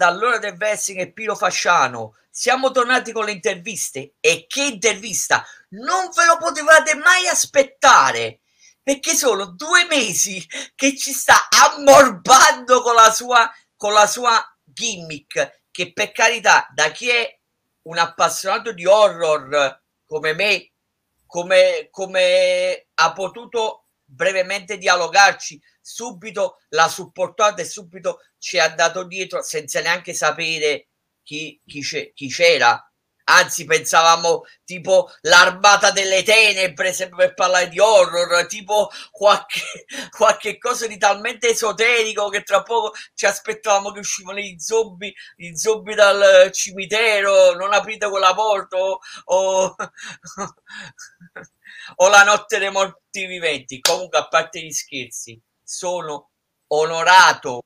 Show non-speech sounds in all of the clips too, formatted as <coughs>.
dall'ora del wrestling e Piro Fasciano. Siamo tornati con le interviste e che intervista! Non ve lo potevate mai aspettare perché sono due mesi che ci sta ammorbando con la sua, con la sua gimmick che per carità da chi è un appassionato di horror come me come, come ha potuto brevemente dialogarci. Subito l'ha supportato e subito ci ha dato dietro senza neanche sapere chi, chi, chi c'era. Anzi pensavamo tipo l'armata delle tenebre sempre per parlare di horror tipo qualche, <laughs> qualche cosa di talmente esoterico che tra poco ci aspettavamo che uscivano i zombie i zombie dal cimitero. Non aprite quella porta o, <laughs> o, la notte dei morti viventi. Comunque a parte gli scherzi sono onorato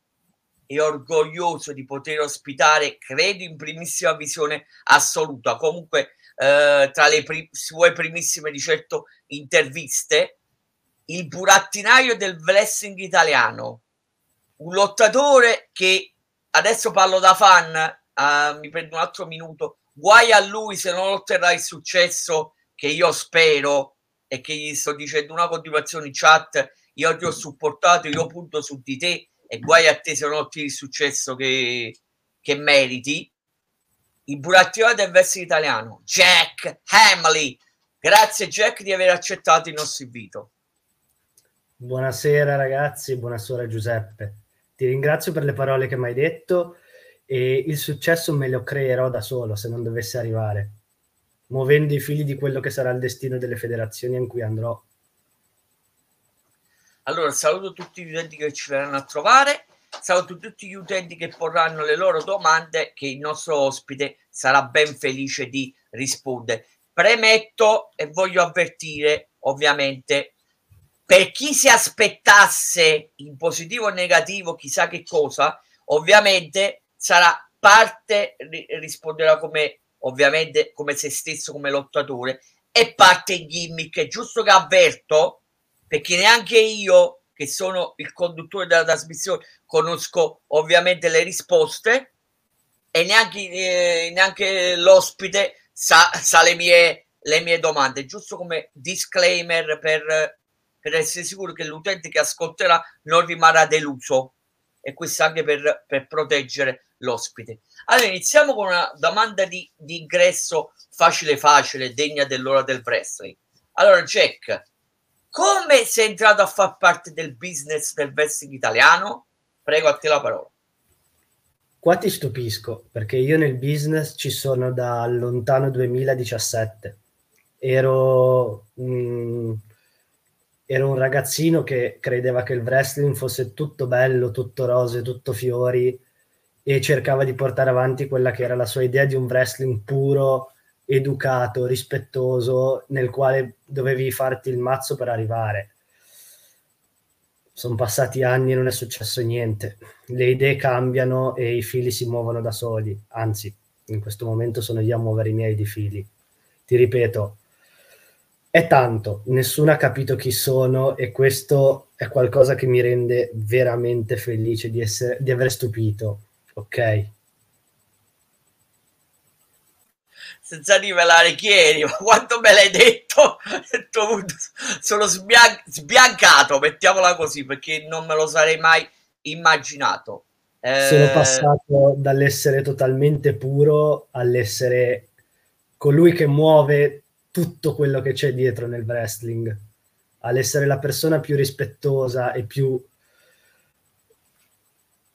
e orgoglioso di poter ospitare, credo in primissima visione assoluta, comunque eh, tra le pri- sue primissime di certo interviste, il burattinaio del wrestling italiano, un lottatore che adesso parlo da fan, uh, mi prendo un altro minuto, guai a lui se non otterrà il successo che io spero e che gli sto dicendo una continuazione in chat, io ti ho supportato, io punto su di te e guai a te se non ottieni il successo che, che meriti. Il burattino del wrestling italiano, Jack Hamley. Grazie Jack di aver accettato il nostro invito. Buonasera ragazzi, buonasera Giuseppe. Ti ringrazio per le parole che mi hai detto e il successo me lo creerò da solo se non dovesse arrivare, muovendo i fili di quello che sarà il destino delle federazioni in cui andrò allora, saluto tutti gli utenti che ci verranno a trovare, saluto tutti gli utenti che porranno le loro domande che il nostro ospite sarà ben felice di rispondere. Premetto e voglio avvertire, ovviamente, per chi si aspettasse in positivo o negativo chissà che cosa, ovviamente sarà parte, risponderà come ovviamente come se stesso, come lottatore, e parte gimmick. È giusto che avverto perché neanche io, che sono il conduttore della trasmissione, conosco ovviamente le risposte e neanche, eh, neanche l'ospite sa, sa le, mie, le, mie, domande, giusto come disclaimer per, per, essere sicuro che l'utente che ascolterà non rimarrà deluso e questo anche per, per proteggere l'ospite. Allora iniziamo con una domanda di, di ingresso facile facile, degna dell'ora del wrestling. Allora Jack, come sei entrato a far parte del business del wrestling italiano? Prego a te la parola. Qua ti stupisco perché io nel business ci sono dal lontano 2017. Ero, mm, ero un ragazzino che credeva che il wrestling fosse tutto bello, tutto rose, tutto fiori e cercava di portare avanti quella che era la sua idea di un wrestling puro, educato, rispettoso, nel quale dovevi farti il mazzo per arrivare. Sono passati anni e non è successo niente. Le idee cambiano e i fili si muovono da soli. Anzi, in questo momento sono io a muovere i miei di fili. Ti ripeto, è tanto, nessuno ha capito chi sono e questo è qualcosa che mi rende veramente felice di, essere, di aver stupito. Ok? senza rivelare chi eri, ma quanto me l'hai detto, <laughs> sono sbian- sbiancato, mettiamola così, perché non me lo sarei mai immaginato. Eh... Sono passato dall'essere totalmente puro all'essere colui che muove tutto quello che c'è dietro nel wrestling, all'essere la persona più rispettosa e più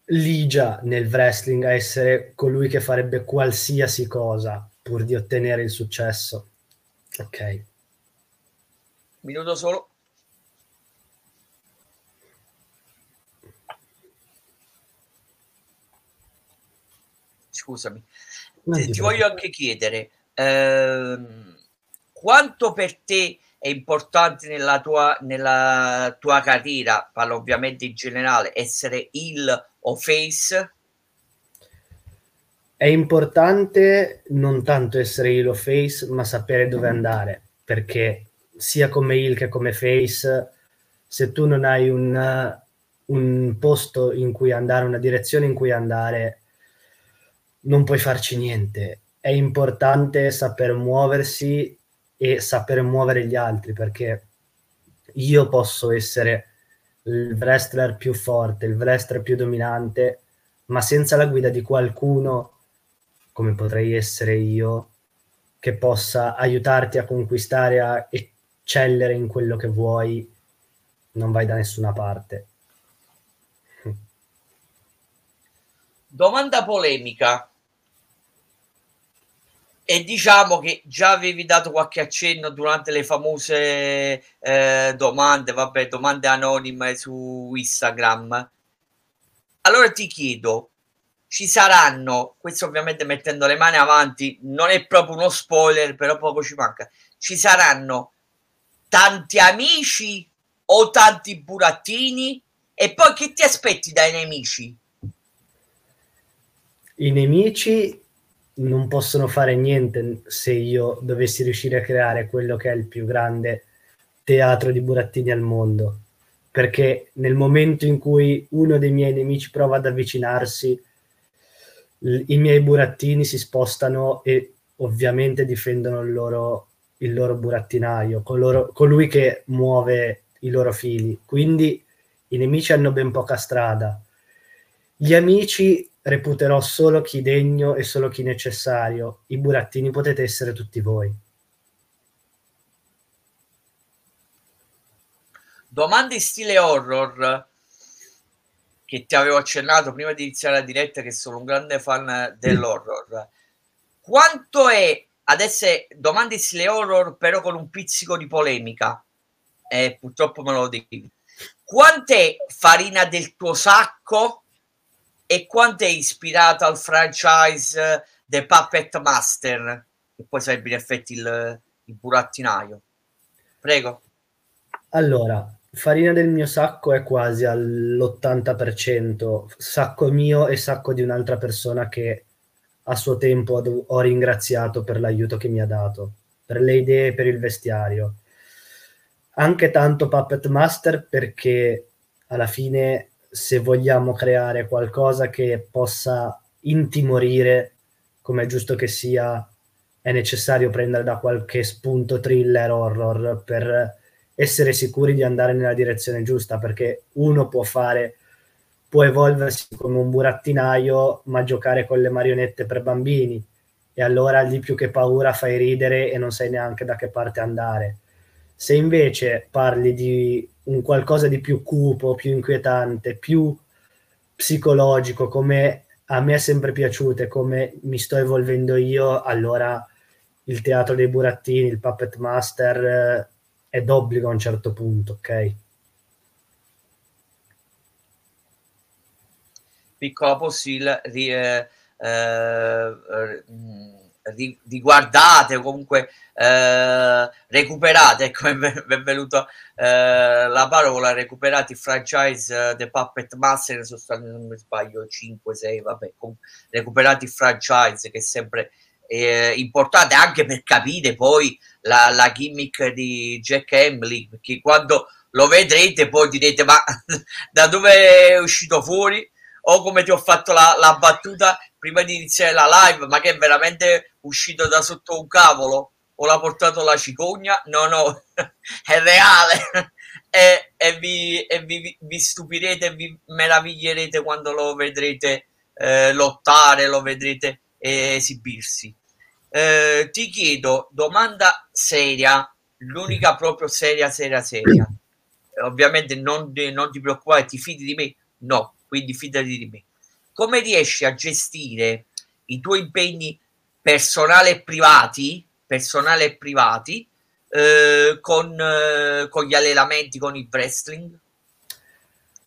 ligia nel wrestling, a essere colui che farebbe qualsiasi cosa pur di ottenere il successo. Ok. Minuto solo. Scusami. Ti, ti voglio anche chiedere ehm, quanto per te è importante nella tua, nella tua carriera, parlo ovviamente in generale, essere il o face? È importante non tanto essere heel o face, ma sapere dove andare, perché sia come heel che come face, se tu non hai un, un posto in cui andare, una direzione in cui andare, non puoi farci niente. È importante saper muoversi e saper muovere gli altri perché io posso essere il wrestler più forte, il wrestler più dominante, ma senza la guida di qualcuno come potrei essere io che possa aiutarti a conquistare, a eccellere in quello che vuoi, non vai da nessuna parte. Domanda polemica. E diciamo che già avevi dato qualche accenno durante le famose eh, domande, vabbè, domande anonime su Instagram. Allora ti chiedo, ci saranno, questo ovviamente mettendo le mani avanti, non è proprio uno spoiler, però poco ci manca, ci saranno tanti amici o tanti burattini? E poi che ti aspetti dai nemici? I nemici non possono fare niente se io dovessi riuscire a creare quello che è il più grande teatro di burattini al mondo. Perché nel momento in cui uno dei miei nemici prova ad avvicinarsi, i miei burattini si spostano e ovviamente difendono il loro, il loro burattinaio, coloro, colui che muove i loro fili. Quindi i nemici hanno ben poca strada. Gli amici reputerò solo chi degno e solo chi necessario. I burattini potete essere tutti voi. Domande in stile horror che ti avevo accennato prima di iniziare la diretta che sono un grande fan dell'horror. Quanto è adesso domande in stile horror però con un pizzico di polemica? Eh, purtroppo me lo devi. Quant'è farina del tuo sacco e quanto è ispirato al franchise The Puppet Master, che poi sarebbe in effetti il, il burattinaio. Prego. Allora, farina del mio sacco è quasi all'80%, sacco mio e sacco di un'altra persona che a suo tempo ho ringraziato per l'aiuto che mi ha dato, per le idee, per il vestiario. Anche tanto Puppet Master perché alla fine se vogliamo creare qualcosa che possa intimorire, come è giusto che sia, è necessario prendere da qualche spunto thriller horror per essere sicuri di andare nella direzione giusta, perché uno può fare può evolversi come un burattinaio, ma giocare con le marionette per bambini. E allora lì più che paura fai ridere e non sai neanche da che parte andare. Se invece parli di un qualcosa di più cupo, più inquietante, più psicologico, come a me è sempre piaciuto e come mi sto evolvendo io, allora il teatro dei burattini, il puppet master eh, è d'obbligo a un certo punto, ok? Piccola possibile, eh, eh, riguardate o comunque eh, recuperate, ecco <laughs> è venuta eh, la parola, recuperate il franchise uh, The Puppet Master, sono stati, non mi sbaglio, 5-6, vabbè, comunque, recuperate il franchise che è sempre eh, importante anche per capire poi la, la gimmick di Jack Emily, perché quando lo vedrete poi direte ma <laughs> da dove è uscito fuori? O come ti ho fatto la, la battuta prima di iniziare la live, ma che è veramente uscito da sotto un cavolo? O l'ha portato la cicogna? No, no, <laughs> è reale. e, e, vi, e vi, vi, stupirete e vi meraviglierete quando lo vedrete eh, lottare, lo vedrete esibirsi. Eh, ti chiedo, domanda seria, l'unica proprio seria, seria, seria. Ovviamente non, non ti preoccupare, ti fidi di me? No, quindi fidati di me. Come riesci a gestire i tuoi impegni personali e privati, personali e privati, eh, con, eh, con, gli allenamenti, con il wrestling?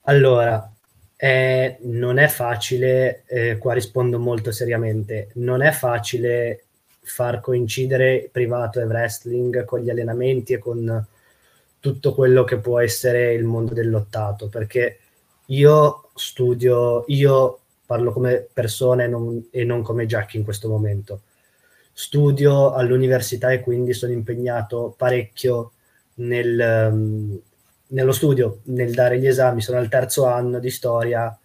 Allora, eh, non è facile, eh, qua rispondo molto seriamente, non è facile far coincidere privato e wrestling con gli allenamenti e con tutto quello che può essere il mondo del lottato, perché io studio, io parlo come persona e non, e non come Jack in questo momento. Studio all'università e quindi sono impegnato parecchio nel, um, nello studio, nel dare gli esami. Sono al terzo anno di storia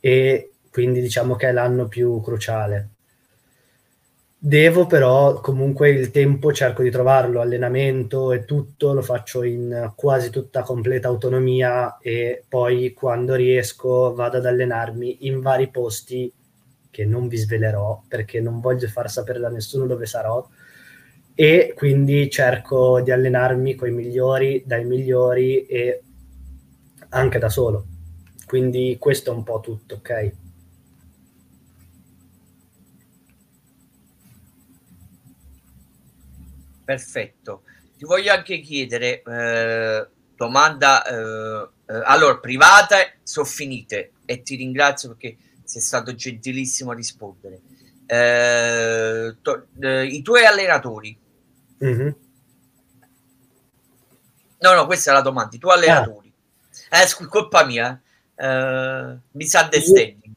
e quindi diciamo che è l'anno più cruciale. Devo però comunque il tempo cerco di trovarlo, allenamento e tutto lo faccio in quasi tutta completa autonomia e poi quando riesco vado ad allenarmi in vari posti che non vi svelerò perché non voglio far sapere da nessuno dove sarò e quindi cerco di allenarmi con i migliori, dai migliori e anche da solo. Quindi questo è un po' tutto, ok? Perfetto. Ti voglio anche chiedere, eh, domanda, eh, eh, allora, private sono finite e ti ringrazio perché sei stato gentilissimo a rispondere. Eh, to, eh, I tuoi allenatori. Mm-hmm. No, no, questa è la domanda. I tuoi allenatori. Ah. Eh, scu- colpa mia. Uh, misunderstanding.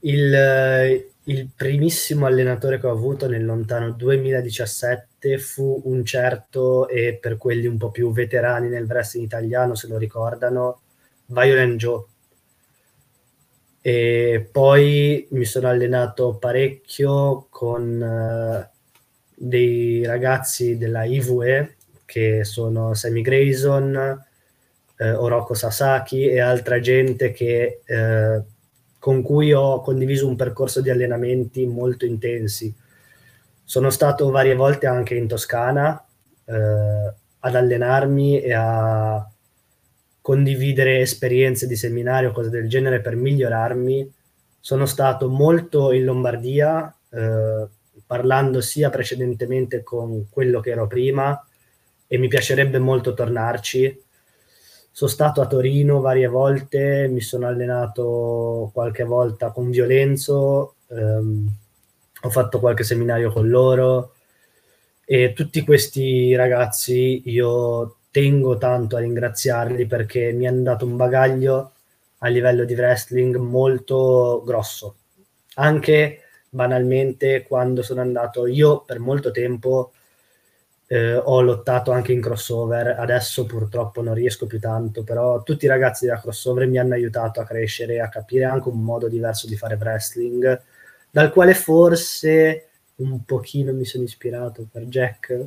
Il, il primissimo allenatore che ho avuto nel lontano 2017 fu un certo, e per quelli un po' più veterani nel wrestling italiano se lo ricordano, Violent Joe. E poi mi sono allenato parecchio con uh, dei ragazzi della IVE che sono Sammy Grayson, uh, Oroko Sasaki e altra gente che uh, con cui ho condiviso un percorso di allenamenti molto intensi. Sono stato varie volte anche in Toscana eh, ad allenarmi e a condividere esperienze di seminario, cose del genere per migliorarmi. Sono stato molto in Lombardia, eh, parlando sia precedentemente con quello che ero prima e mi piacerebbe molto tornarci sono stato a Torino varie volte, mi sono allenato qualche volta con Violenzo, ehm, ho fatto qualche seminario con loro. E tutti questi ragazzi io tengo tanto a ringraziarli perché mi hanno dato un bagaglio a livello di wrestling molto grosso. Anche banalmente quando sono andato io per molto tempo eh, ho lottato anche in crossover, adesso purtroppo non riesco più tanto, però tutti i ragazzi della crossover mi hanno aiutato a crescere, a capire anche un modo diverso di fare wrestling, dal quale forse un pochino mi sono ispirato per Jack.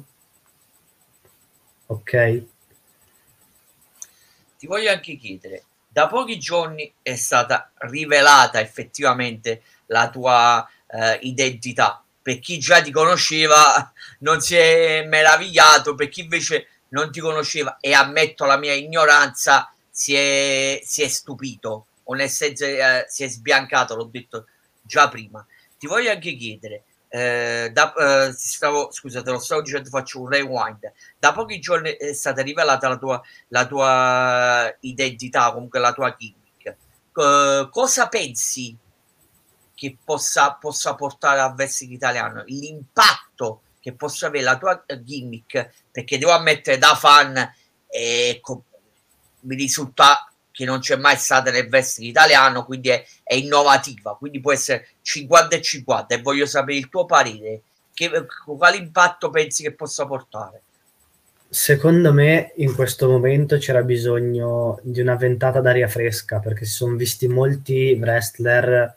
Ok. Ti voglio anche chiedere, da pochi giorni è stata rivelata effettivamente la tua eh, identità per chi già ti conosceva non si è meravigliato, per chi invece non ti conosceva e ammetto la mia ignoranza si è, si è stupito o nel senso eh, si è sbiancato, l'ho detto già prima. Ti voglio anche chiedere, eh, da, eh, stavo, scusa, te lo stavo dicendo, faccio un rewind. Da pochi giorni è stata rivelata la tua, la tua identità, comunque la tua gimmick. Uh, cosa pensi che possa, possa portare al wrestling italiano, l'impatto che possa avere la tua gimmick, perché devo ammettere da fan eh, mi risulta che non c'è mai stata nel wrestling italiano, quindi è, è, innovativa, quindi può essere 50 e 50 e voglio sapere il tuo parere, che, quale impatto pensi che possa portare? Secondo me in questo momento c'era bisogno di una ventata d'aria fresca perché si sono visti molti wrestler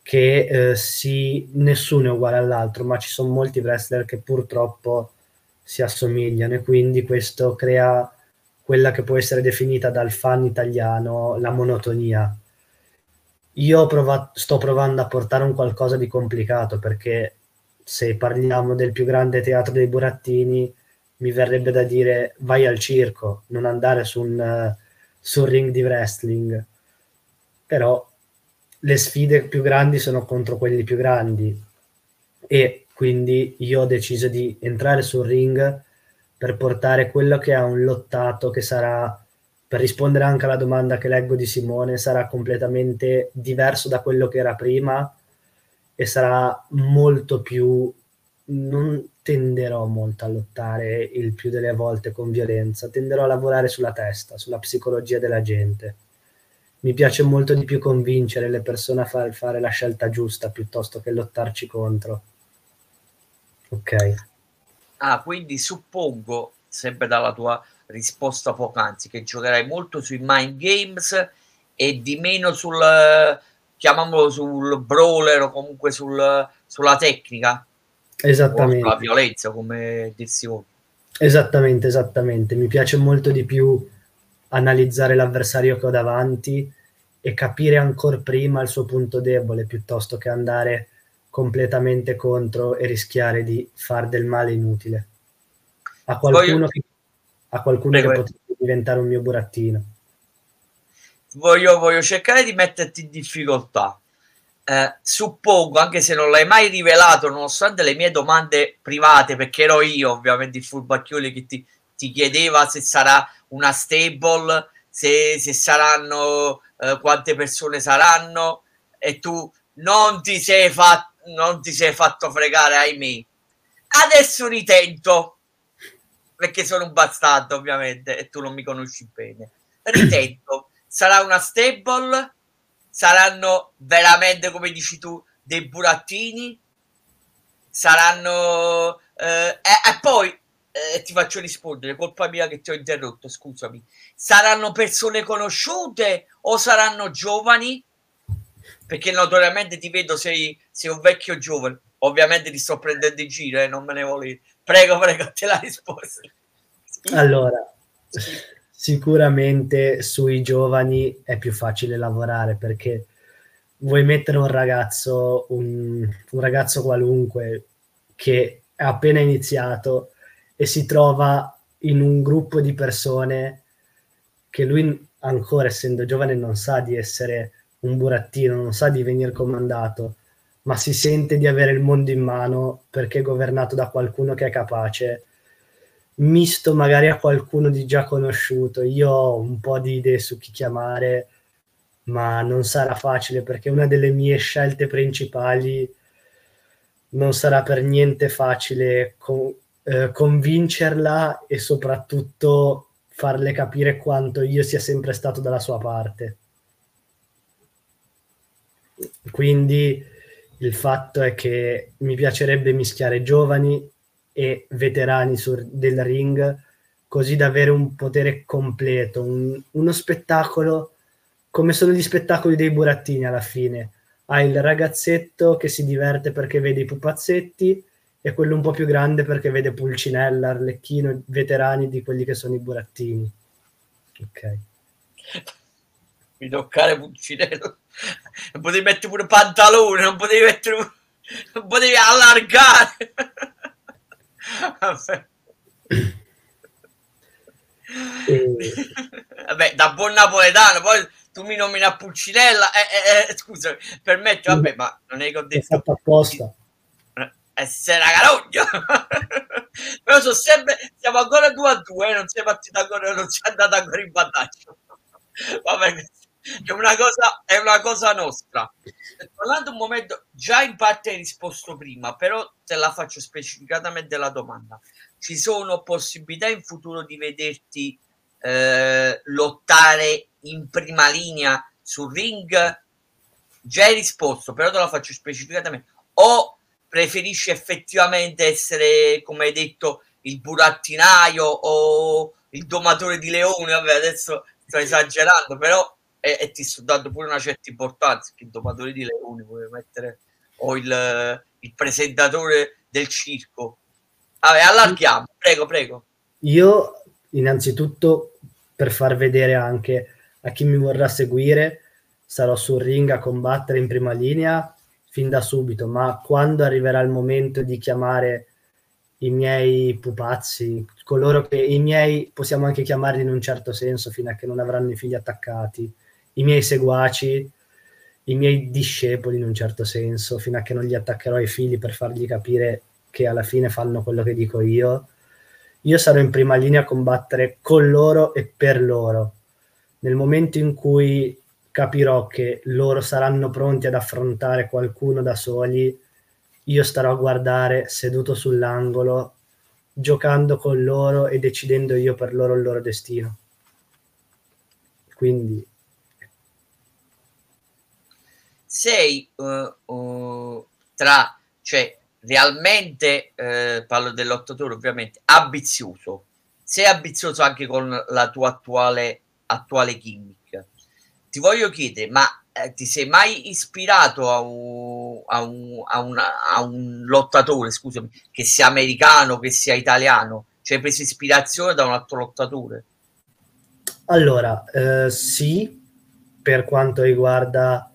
che eh, si, nessuno è uguale all'altro, ma ci sono molti wrestler che purtroppo si assomigliano e quindi questo crea quella che può essere definita dal fan italiano la monotonia. Io provato, sto provando a portare un qualcosa di complicato perché se parliamo del più grande teatro dei burattini mi verrebbe da dire vai al circo, non andare su un, su un ring di wrestling. Però le sfide più grandi sono contro quelli più grandi e quindi io ho deciso di entrare sul ring per portare quello che è un lottato che sarà, per rispondere anche alla domanda che leggo di Simone, sarà completamente diverso da quello che era prima e sarà molto più, non tenderò molto a lottare il più delle volte con violenza, tenderò a lavorare sulla testa, sulla psicologia della gente mi piace molto di più convincere le persone a far, fare la scelta giusta piuttosto che lottarci contro. Ok. Ah, quindi suppongo, sempre dalla tua risposta poc'anzi, che giocherai molto sui mind games e di meno sul, chiamiamolo sul brawler o comunque sul, sulla tecnica. Esattamente. sulla violenza, come dissi voi. Esattamente, esattamente. Mi piace molto di più analizzare l'avversario che ho davanti e capire ancora prima il suo punto debole piuttosto che andare completamente contro e rischiare di far del male inutile. A qualcuno, Voglio... che, a qualcuno che potrebbe diventare un mio burattino. Voglio, voglio cercare di metterti in difficoltà. Eh, suppongo, anche se non l'hai mai rivelato, nonostante le mie domande private, perché ero io ovviamente il furbacchioli che ti, ti chiedeva se sarà una stable, se, se saranno eh, quante persone saranno, e tu non ti sei fatto non ti sei fatto fregare, ahimè. Adesso ritento, perché sono un bastardo, ovviamente, e tu non mi conosci bene. Ritento, sarà una stable, saranno veramente, come dici tu, dei burattini, saranno... Eh, e, e, poi eh, ti faccio rispondere, colpa mia che ti ho interrotto, scusami. Saranno persone conosciute o saranno giovani? Perché notoriamente ti vedo sei, sei un vecchio giovane. Ovviamente ti sto prendendo in giro, eh, non me ne volevi. Prego, prego, te la risposta. Allora, sicuramente sui giovani è più facile lavorare perché vuoi mettere un ragazzo, un, un ragazzo qualunque che è appena iniziato e si trova in un gruppo di persone che lui ancora essendo giovane non sa di essere un burattino, non sa di venire comandato, ma si sente di avere il mondo in mano perché è governato da qualcuno che è capace, misto magari a qualcuno di già conosciuto. Io ho un po' di idee su chi chiamare, ma non sarà facile perché una delle mie scelte principali non sarà per niente facile con, eh, convincerla e soprattutto farle capire quanto io sia sempre stato dalla sua parte. Quindi il fatto è che mi piacerebbe mischiare giovani e veterani sur, del ring così da avere un potere completo, un, uno spettacolo come sono gli spettacoli dei burattini alla fine. Hai il ragazzetto che si diverte perché vede i pupazzetti e quello un po' più grande perché vede Pulcinella, Arlecchino, veterani di quelli che sono i burattini. Ok. Mi toccare Pulcinello non potevi mettere pure pantalone, non potevi mettere non potevi allargare. Vabbè. E... vabbè, da buon napoletano, poi tu mi nomini a Pulcinella, eh, eh, eh, scusa, permetti, vabbè, ma non è che ho detto... fatto apposta. Essere una carogna. Però sono sempre, siamo ancora 2 a 2, non si è partito ancora, non si è andato ancora in vantaggio. Vabbè, è una cosa, è una cosa nostra. Parlando un momento, già in parte hai risposto prima, però te la faccio specificatamente la domanda. Ci sono possibilità in futuro di vederti eh, lottare in prima linea sul ring? Già hai risposto, però te la faccio specificatamente. O preferisci effettivamente essere, come hai detto, il burattinaio o il domatore di leoni? Vabbè, adesso sto esagerando, però e, e, ti sto dando pure una certa importanza che il domatore di leoni puoi mettere o il, il presentatore del circo. Vabbè allarghiamo. Prego prego. Io innanzitutto per far vedere anche a chi mi vorrà seguire sarò sul ring a combattere in prima linea fin da subito ma quando arriverà il momento di chiamare i miei pupazzi, coloro che i miei possiamo anche chiamarli in un certo senso fino a che non avranno i figli attaccati, i miei seguaci, i miei discepoli in un certo senso, fino a che non gli attaccherò i figli per fargli capire che alla fine fanno quello che dico io. Io sarò in prima linea a combattere con loro e per loro. Nel momento in cui capirò che loro saranno pronti ad affrontare qualcuno da soli, io starò a guardare seduto sull'angolo, giocando con loro e decidendo io per loro il loro destino. Quindi sei uh, uh, tra, cioè realmente, eh, parlo dell'ottatore ovviamente, ambizioso. Sei ambizioso anche con la tua attuale, attuale gimmick. Ti voglio chiedere, ma eh, ti sei mai ispirato a un, a, un, a, una, a un lottatore, scusami, che sia americano, che sia italiano? Cioè hai preso ispirazione da un altro lottatore? Allora, eh, sì, per quanto riguarda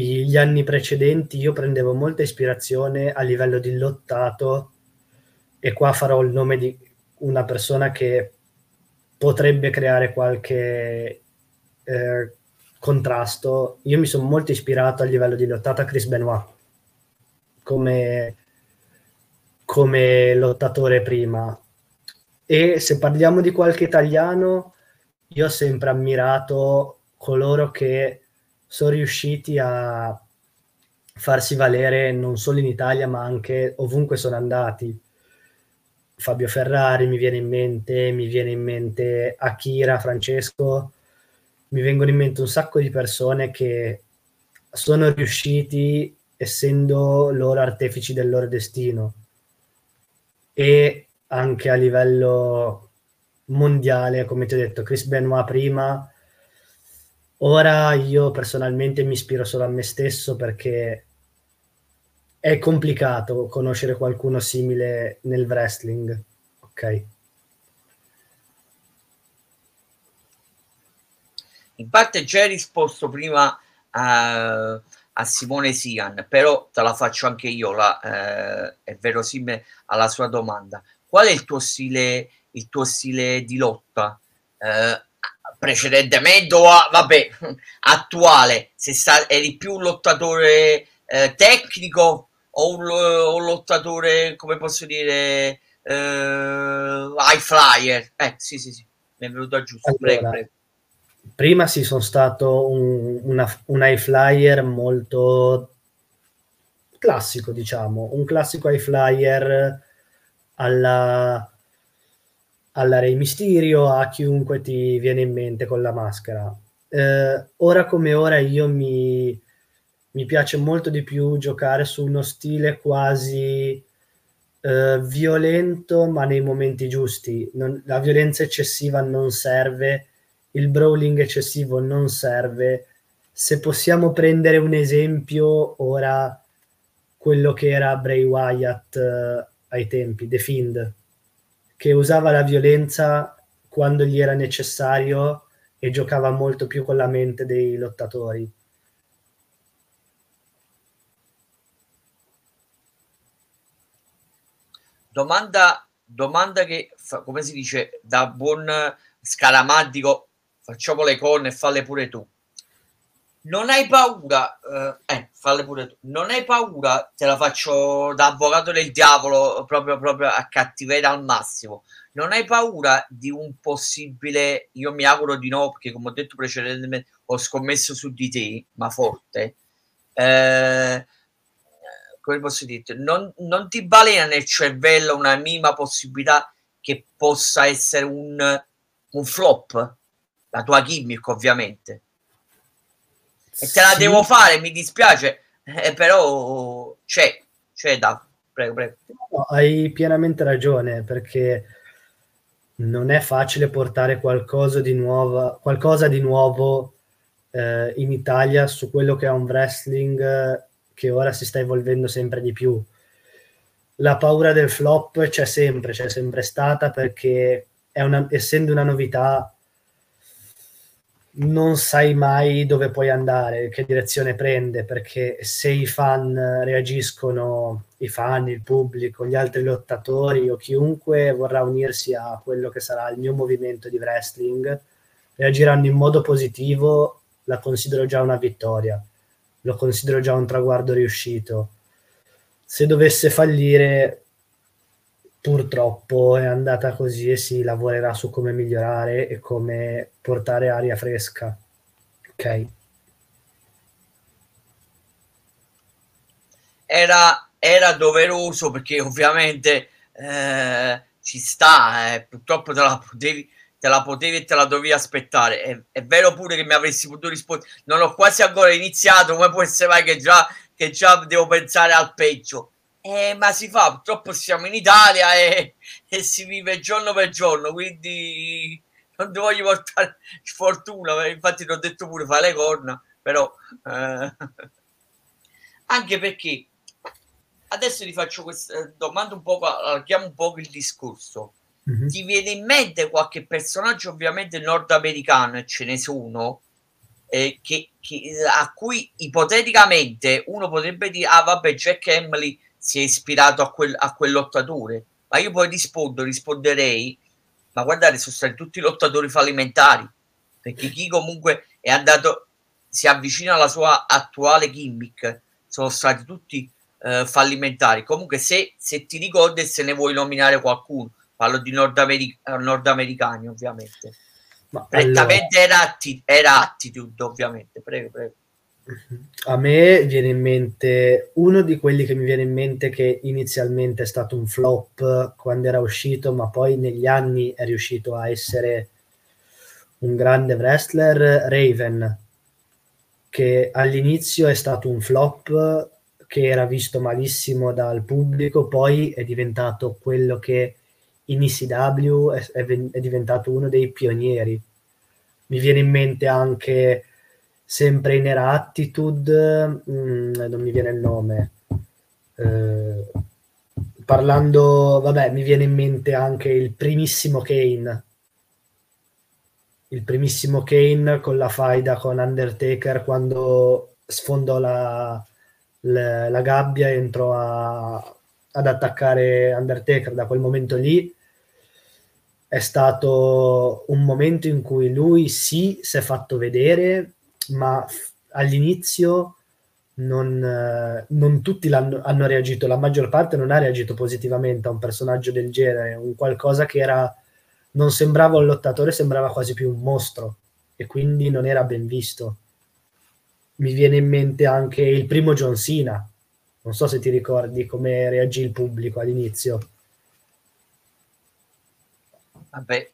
gli anni precedenti, io prendevo molta ispirazione a livello di lottato e qua farò il nome di una persona che potrebbe creare qualche eh, contrasto. Io mi sono molto ispirato a livello di lottata a Chris Benoit come, come lottatore prima. E se parliamo di qualche italiano, io ho sempre ammirato coloro che sono riusciti a farsi valere non solo in Italia, ma anche ovunque sono andati. Fabio Ferrari mi viene in mente, mi viene in mente Akira, Francesco, mi vengono in mente un sacco di persone che sono riusciti essendo loro artefici del loro destino e anche a livello mondiale, come ti ho detto, Chris Benoit prima, ora io personalmente mi ispiro solo a me stesso perché è complicato conoscere qualcuno simile nel wrestling, ok? In parte già hai risposto prima a, a Simone Sian, però te la faccio anche io, la, eh, è verosimile alla sua domanda. Qual è il tuo stile, il tuo stile di lotta? Eh, precedentemente o a, vabbè, attuale? Se sta, eri più un lottatore eh, tecnico o un, un, lottatore, come posso dire, eh, high flyer? Eh, sì, sì, sì, mi è venuto giusto. Allora, prego, prego prima sì sono stato un, una, un high flyer molto classico, diciamo, un classico high flyer alla, alla Rey Mysterio, a chiunque ti viene in mente con la maschera. Eh, ora come ora io mi, mi, piace molto di più giocare su uno stile quasi eh, violento, ma nei momenti giusti. Non, la violenza eccessiva non serve il brawling eccessivo non serve. Se possiamo prendere un esempio, ora quello che era Bray Wyatt eh, ai tempi, The Fiend, che usava la violenza quando gli era necessario e giocava molto più con la mente dei lottatori. Domanda, domanda che, come si dice, da buon scaramantico facciamo le corna e falle pure tu. Non hai paura, eh, eh, falle pure tu. Non hai paura, te la faccio da avvocato del diavolo, proprio, proprio a cattiveria al massimo. Non hai paura di un possibile, io mi auguro di no, perché come ho detto precedentemente, ho scommesso su di te, ma forte. Eh, come posso dire? Non, non ti balena nel cervello una minima possibilità che possa essere un, un flop? la tua gimmick ovviamente. E te la sì. devo fare, mi dispiace, eh, però c'è, c'è da... Prego, prego. No, hai pienamente ragione perché non è facile portare qualcosa di nuovo, qualcosa di nuovo eh, in Italia su quello che è un wrestling che ora si sta evolvendo sempre di più. La paura del flop c'è sempre, c'è sempre stata perché una, essendo una novità non sai mai dove puoi andare, che direzione prende, perché se i fan reagiscono, i fan, il pubblico, gli altri lottatori o chiunque vorrà unirsi a quello che sarà il mio movimento di wrestling, reagiranno in modo positivo, la considero già una vittoria, lo considero già un traguardo riuscito. Se dovesse fallire, purtroppo è andata così e si lavorerà su come migliorare e come portare aria fresca. Ok. Era, era doveroso perché ovviamente eh, ci sta, eh, purtroppo te la potevi te la potevi e te la dovevi aspettare. È, è, vero pure che mi avresti potuto rispondere. Non ho quasi ancora iniziato, come può essere mai che già, che già devo pensare al peggio? Eh, ma si fa, purtroppo siamo in Italia e, e, si vive giorno per giorno, quindi non ti voglio portare sfortuna, infatti ti ho detto pure fare le corna, però eh, anche perché adesso ti faccio questa eh, domanda un po', allarghiamo un po' il discorso. Mm-hmm. Ti viene in mente qualche personaggio ovviamente nordamericano, e ce ne sono, eh, che, che, a cui ipoteticamente uno potrebbe dire, ah vabbè, Jack Emily si è ispirato a, quel, a quel lottatore, ma io poi rispondo, risponderei, ma guardate, sono stati tutti lottatori fallimentari, perché chi comunque è andato, si avvicina alla sua attuale gimmick, sono stati tutti eh, fallimentari. Comunque, se, se, ti ricordi, se ne vuoi nominare qualcuno, parlo di nordameric- nordamericani, ovviamente. Ma Prettamente allora... era, atti- era attitude, ovviamente. Prego, prego. A me viene in mente uno di quelli che mi viene in mente che inizialmente è stato un flop quando era uscito, ma poi negli anni è riuscito a essere un grande wrestler, Raven, che all'inizio è stato un flop che era visto malissimo dal pubblico, poi è diventato quello che in ECW è, è, è diventato uno dei pionieri. Mi viene in mente anche sempre in Era Attitude, mh, mm, non mi viene il nome. Eh, parlando, vabbè, mi viene in mente anche il primissimo Kane. Il primissimo Kane con la faida con Undertaker quando sfondò la, la, la gabbia e entrò a, ad attaccare Undertaker. Da quel momento lì è stato un momento in cui lui sì si è fatto vedere, ma all'inizio non, non tutti hanno reagito, la maggior parte non ha reagito positivamente a un personaggio del genere, un qualcosa che era, non sembrava un lottatore, sembrava quasi più un mostro e quindi non era ben visto. Mi viene in mente anche il primo John Cena, non so se ti ricordi come reagì il pubblico all'inizio. Vabbè,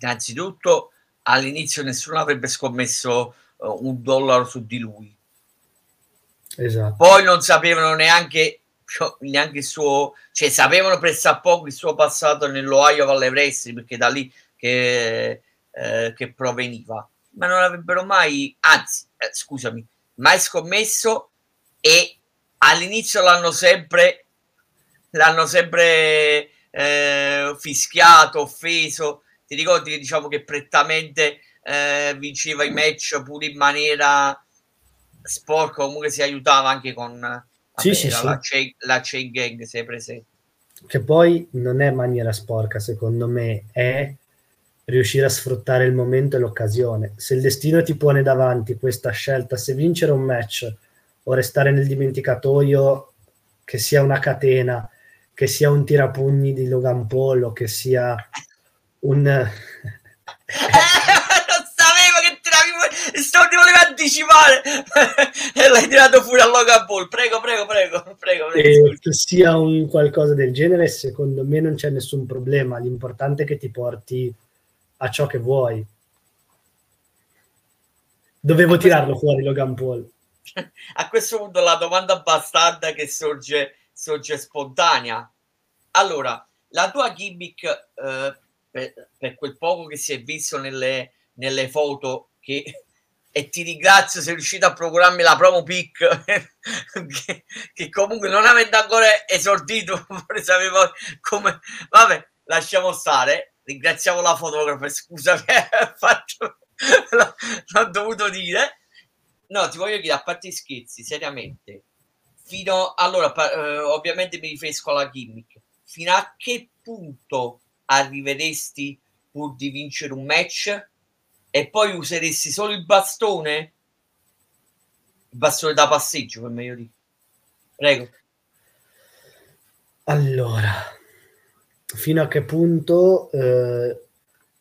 innanzitutto all'inizio nessuno avrebbe scommesso un dollaro su di lui. Esatto. Poi non sapevano neanche, neanche il suo, cioè sapevano pressappoco il suo passato nell'Ohio Valley Wrestling perché da lì che, eh, che proveniva, ma non avrebbero mai, anzi, eh, scusami, mai scommesso e all'inizio l'hanno sempre, l'hanno sempre eh, fischiato, offeso. Ti ricordi che diciamo che prettamente eh, vinceva i match pure in maniera sporca, comunque si aiutava anche con vabbè, sì, sì, la, sì. Chain, la chain gang, sei presente. Che poi non è maniera sporca, secondo me, è riuscire a sfruttare il momento e l'occasione. Se il destino ti pone davanti questa scelta, se vincere un match o restare nel dimenticatoio, che sia una catena, che sia un tirapugni di Logan Paul o che sia un... <laughs> <laughs> sto ti voleva anticipare. <laughs> E l'hai tirato fuori a Logan Paul. Prego prego prego prego, prego. Che sia un qualcosa del genere secondo me non c'è nessun problema. L'importante è che ti porti a ciò che vuoi. Dovevo tirarlo fuori Logan Paul. <laughs> A questo punto la domanda bastarda che sorge, sorge spontanea. Allora la tua gimmick eh, per, per, quel poco che si è visto nelle, nelle foto che e ti ringrazio sei riuscito a procurarmi la promo pick <laughs> che, che, comunque non avendo ancora esordito <laughs> sapevo come vabbè lasciamo stare. Ringraziamo la fotografa scusa che <laughs> fatto l'ho dovuto dire. No ti voglio dire a parte i scherzi seriamente fino allora eh, ovviamente mi riferisco alla gimmick. Fino a che punto arriveresti pur di vincere un match e poi useresti solo il bastone? Il bastone da passeggio, per meglio dire. Prego. Allora, fino a che punto eh,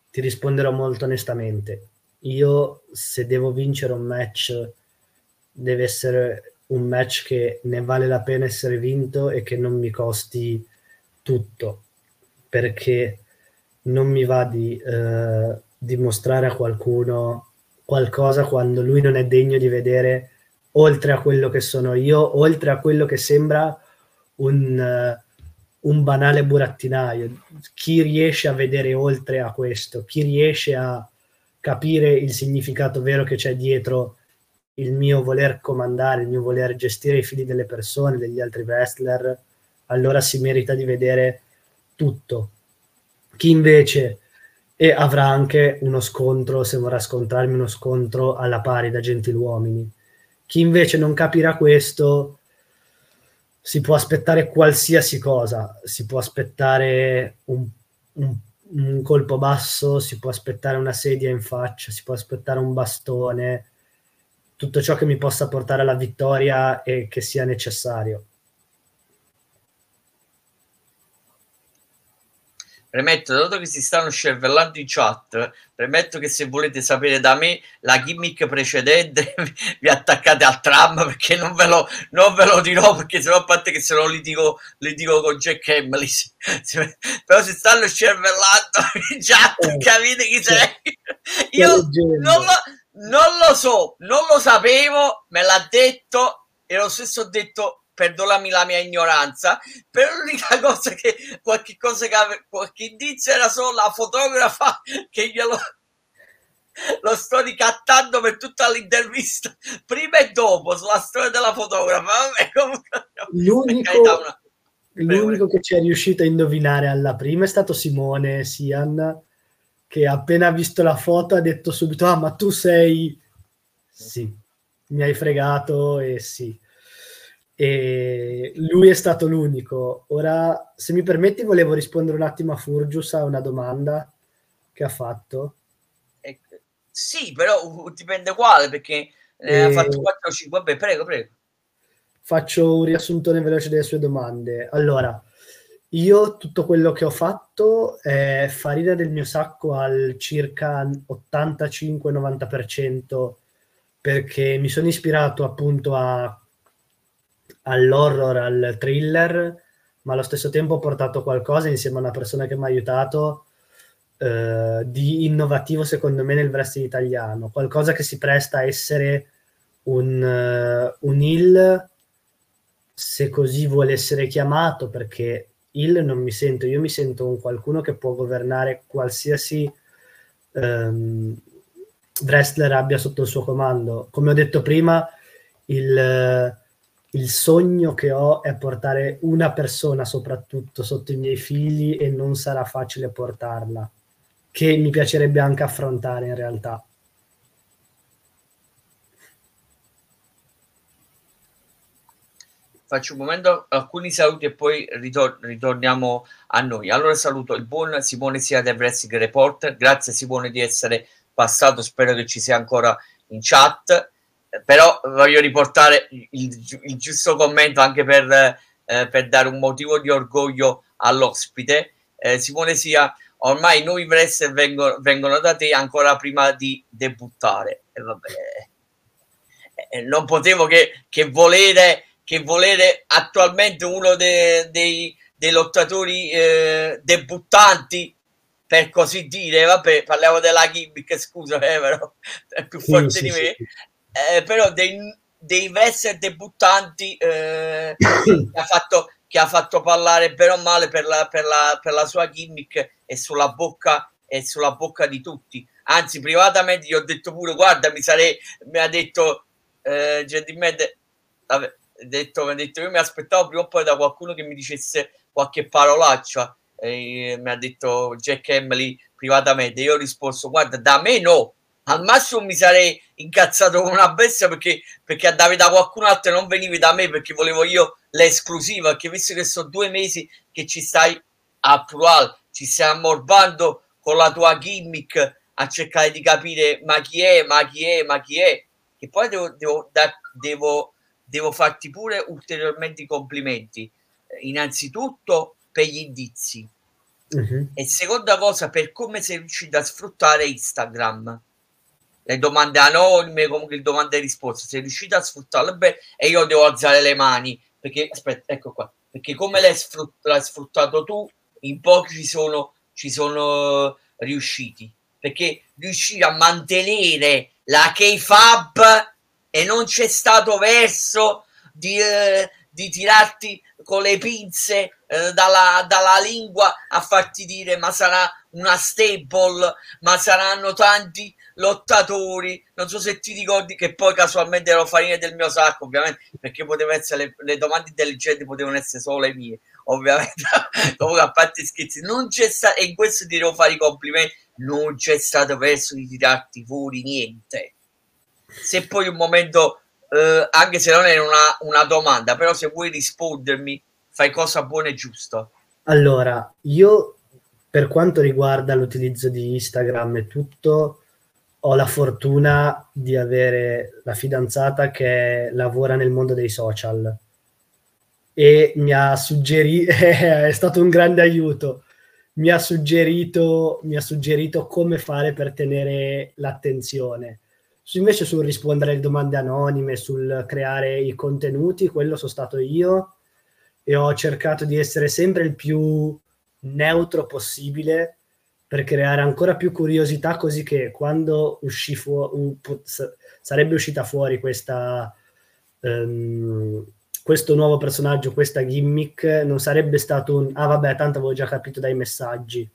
ti risponderò molto onestamente. Io, se devo vincere un match, deve essere un match che ne vale la pena essere vinto e che non mi costi tutto, perché non mi va di eh, dimostrare a qualcuno qualcosa quando lui non è degno di vedere oltre a quello che sono io, oltre a quello che sembra un, uh, un banale burattinaio. Chi riesce a vedere oltre a questo, chi riesce a capire il significato vero che c'è dietro il mio voler comandare, il mio voler gestire i fili delle persone, degli altri wrestler, allora si merita di vedere tutto. Chi invece e avrà anche uno scontro, se vorrà scontrarmi uno scontro alla pari da gentiluomini. Chi invece non capirà questo si può aspettare qualsiasi cosa, si può aspettare un, un, un colpo basso, si può aspettare una sedia in faccia, si può aspettare un bastone, tutto ciò che mi possa portare alla vittoria e che sia necessario. Premetto, dato che si stanno scervellando in chat, premetto che se volete sapere da me la gimmick precedente <laughs> vi attaccate al tram perché non ve lo, non ve lo dirò perché sennò a parte che se no li dico, li dico con Jack Emily <laughs> però si stanno scervellando <laughs> in chat eh, capite chi sei? Io non lo, non lo so non lo sapevo me l'ha detto e lo stesso ho detto perdonami la mia ignoranza, però l'unica <laughs> cosa che qualche cosa che ave, qualche indizio era solo la fotografa che glielo lo sto ricattando per tutta l'intervista prima e dopo sulla storia della fotografa <laughs> l'unico, una... l'unico che ci è riuscito a indovinare alla prima è stato Simone Sian che appena visto la foto ha detto subito ah ma tu sei sì mi hai fregato e sì e lui è stato l'unico. Ora, se mi permetti, volevo rispondere un attimo a Furgius a una domanda che ha fatto. Eh, sì, però dipende quale, perché e... ha fatto 4 o 5. Vabbè, prego, prego. Faccio un riassuntone veloce delle sue domande. Allora, io tutto quello che ho fatto è farina del mio sacco al circa 85-90% perché mi sono ispirato appunto a all'horror, al thriller, ma allo stesso tempo ho portato qualcosa insieme a una persona che mi ha aiutato eh, di innovativo secondo me nel wrestling italiano, qualcosa che si presta a essere un, uh, un heel se così vuole essere chiamato perché il non mi sento, io mi sento un qualcuno che può governare qualsiasi um, wrestler abbia sotto il suo comando. Come ho detto prima, il, il sogno che ho è portare una persona soprattutto sotto i miei figli e non sarà facile portarla, che mi piacerebbe anche affrontare in realtà. Faccio un momento alcuni saluti e poi ritor- ritorniamo a noi. Allora saluto il buon Simone Sia del Wrestling Reporter, grazie Simone di essere passato, spero che ci sia ancora in chat però voglio riportare il, il giusto commento anche per, eh, per, dare un motivo di orgoglio all'ospite. Eh, Simone Sia, ormai noi wrestler vengono, vengono da te ancora prima di debuttare. E vabbè, eh, non potevo che, che, volere, che volere attualmente uno de, dei, dei lottatori eh, debuttanti per così dire, vabbè, parliamo della gimmick, scusa, eh, però è più forte sì, di sì, me. Sì eh, però dei, dei wrestler debuttanti eh, <laughs> che, ha fatto, che ha fatto parlare bene o male per la, per la, per la sua gimmick e sulla bocca e sulla bocca di tutti. Anzi, privatamente gli ho detto pure: Guarda, mi sarei, mi ha detto eh, gentilmente, vabbè, detto, mi ha detto io mi aspettavo prima o poi da qualcuno che mi dicesse qualche parolaccia. E mi ha detto Jack Emily privatamente. Io ho risposto: Guarda, da me no, al massimo mi sarei incazzato come una bestia perché, perché andavi da qualcun altro e non venivi da me perché volevo io l'esclusiva. Perché visto che sono due mesi che ci stai a plural ci stai ammorbando con la tua gimmick a cercare di capire ma chi è, ma chi è, ma chi è. E poi devo, devo, devo, devo farti pure ulteriormente i complimenti. Innanzitutto per gli indizi. Uh-huh. e seconda cosa per come sei riuscito a sfruttare Instagram le domande anonime, comunque le domande e risposte, sei riuscito a sfruttarle? Bene e io devo alzare le mani perché, aspetta, ecco qua, perché come l'hai, sfrut- l'hai sfruttato tu, in pochi ci sono, ci sono riusciti, perché riuscire a mantenere la K-Fab e non c'è stato verso di, eh, di tirarti con le pinze eh, dalla, dalla lingua a farti dire ma sarà una stable, ma saranno tanti lottatori, non so se ti ricordi che poi casualmente erano farine del mio sacco, ovviamente, perché poteva essere le, le domande intelligenti potevano essere solo le mie, ovviamente. <laughs> Comunque a parte scherzi, non c'è stato, e in questo ti devo fare i complimenti, non c'è stato verso di tirarti fuori niente. Se poi un momento, eh, anche se non è una, una domanda, però se vuoi rispondermi, fai cosa buona e giusta. Allora, io per quanto riguarda l'utilizzo di Instagram e tutto, ho la fortuna di avere la fidanzata che lavora nel mondo dei social e mi ha suggerito, <laughs> è stato un grande aiuto, mi ha, suggerito, mi ha suggerito come fare per tenere l'attenzione. Invece sul rispondere alle domande anonime, sul creare i contenuti, quello sono stato io e ho cercato di essere sempre il più neutro possibile per creare ancora più curiosità così che quando uscì fu- sarebbe uscita fuori questa, um, questo nuovo personaggio, questa gimmick, non sarebbe stato un ah vabbè tanto avevo già capito dai messaggi,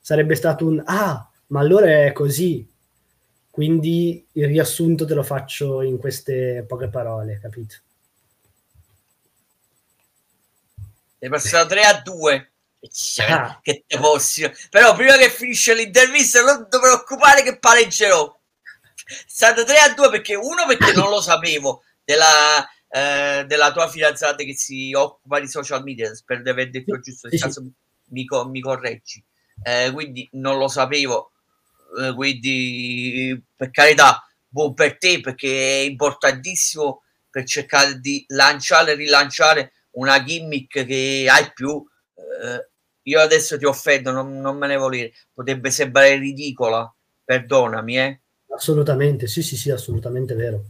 sarebbe stato un ah ma allora è così. Quindi il riassunto te lo faccio in queste poche parole, capito? È passato 3 a 2. Ah. Che te fossi. Però prima che finisce l'intervista non ti preoccupare che pareggerò. È stato 3 a 2 perché uno perché non lo sapevo della, eh, della tua fidanzata che si occupa di social media, spero di aver detto giusto, nel caso mi, mi correggi. Eh, quindi non lo sapevo, eh, quindi per carità, buon per te perché è importantissimo per cercare di lanciare e rilanciare una gimmick che hai più eh, io adesso ti offendo, non, non, me ne volere, potrebbe sembrare ridicola, perdonami, eh. Assolutamente, sì, sì, sì, assolutamente vero.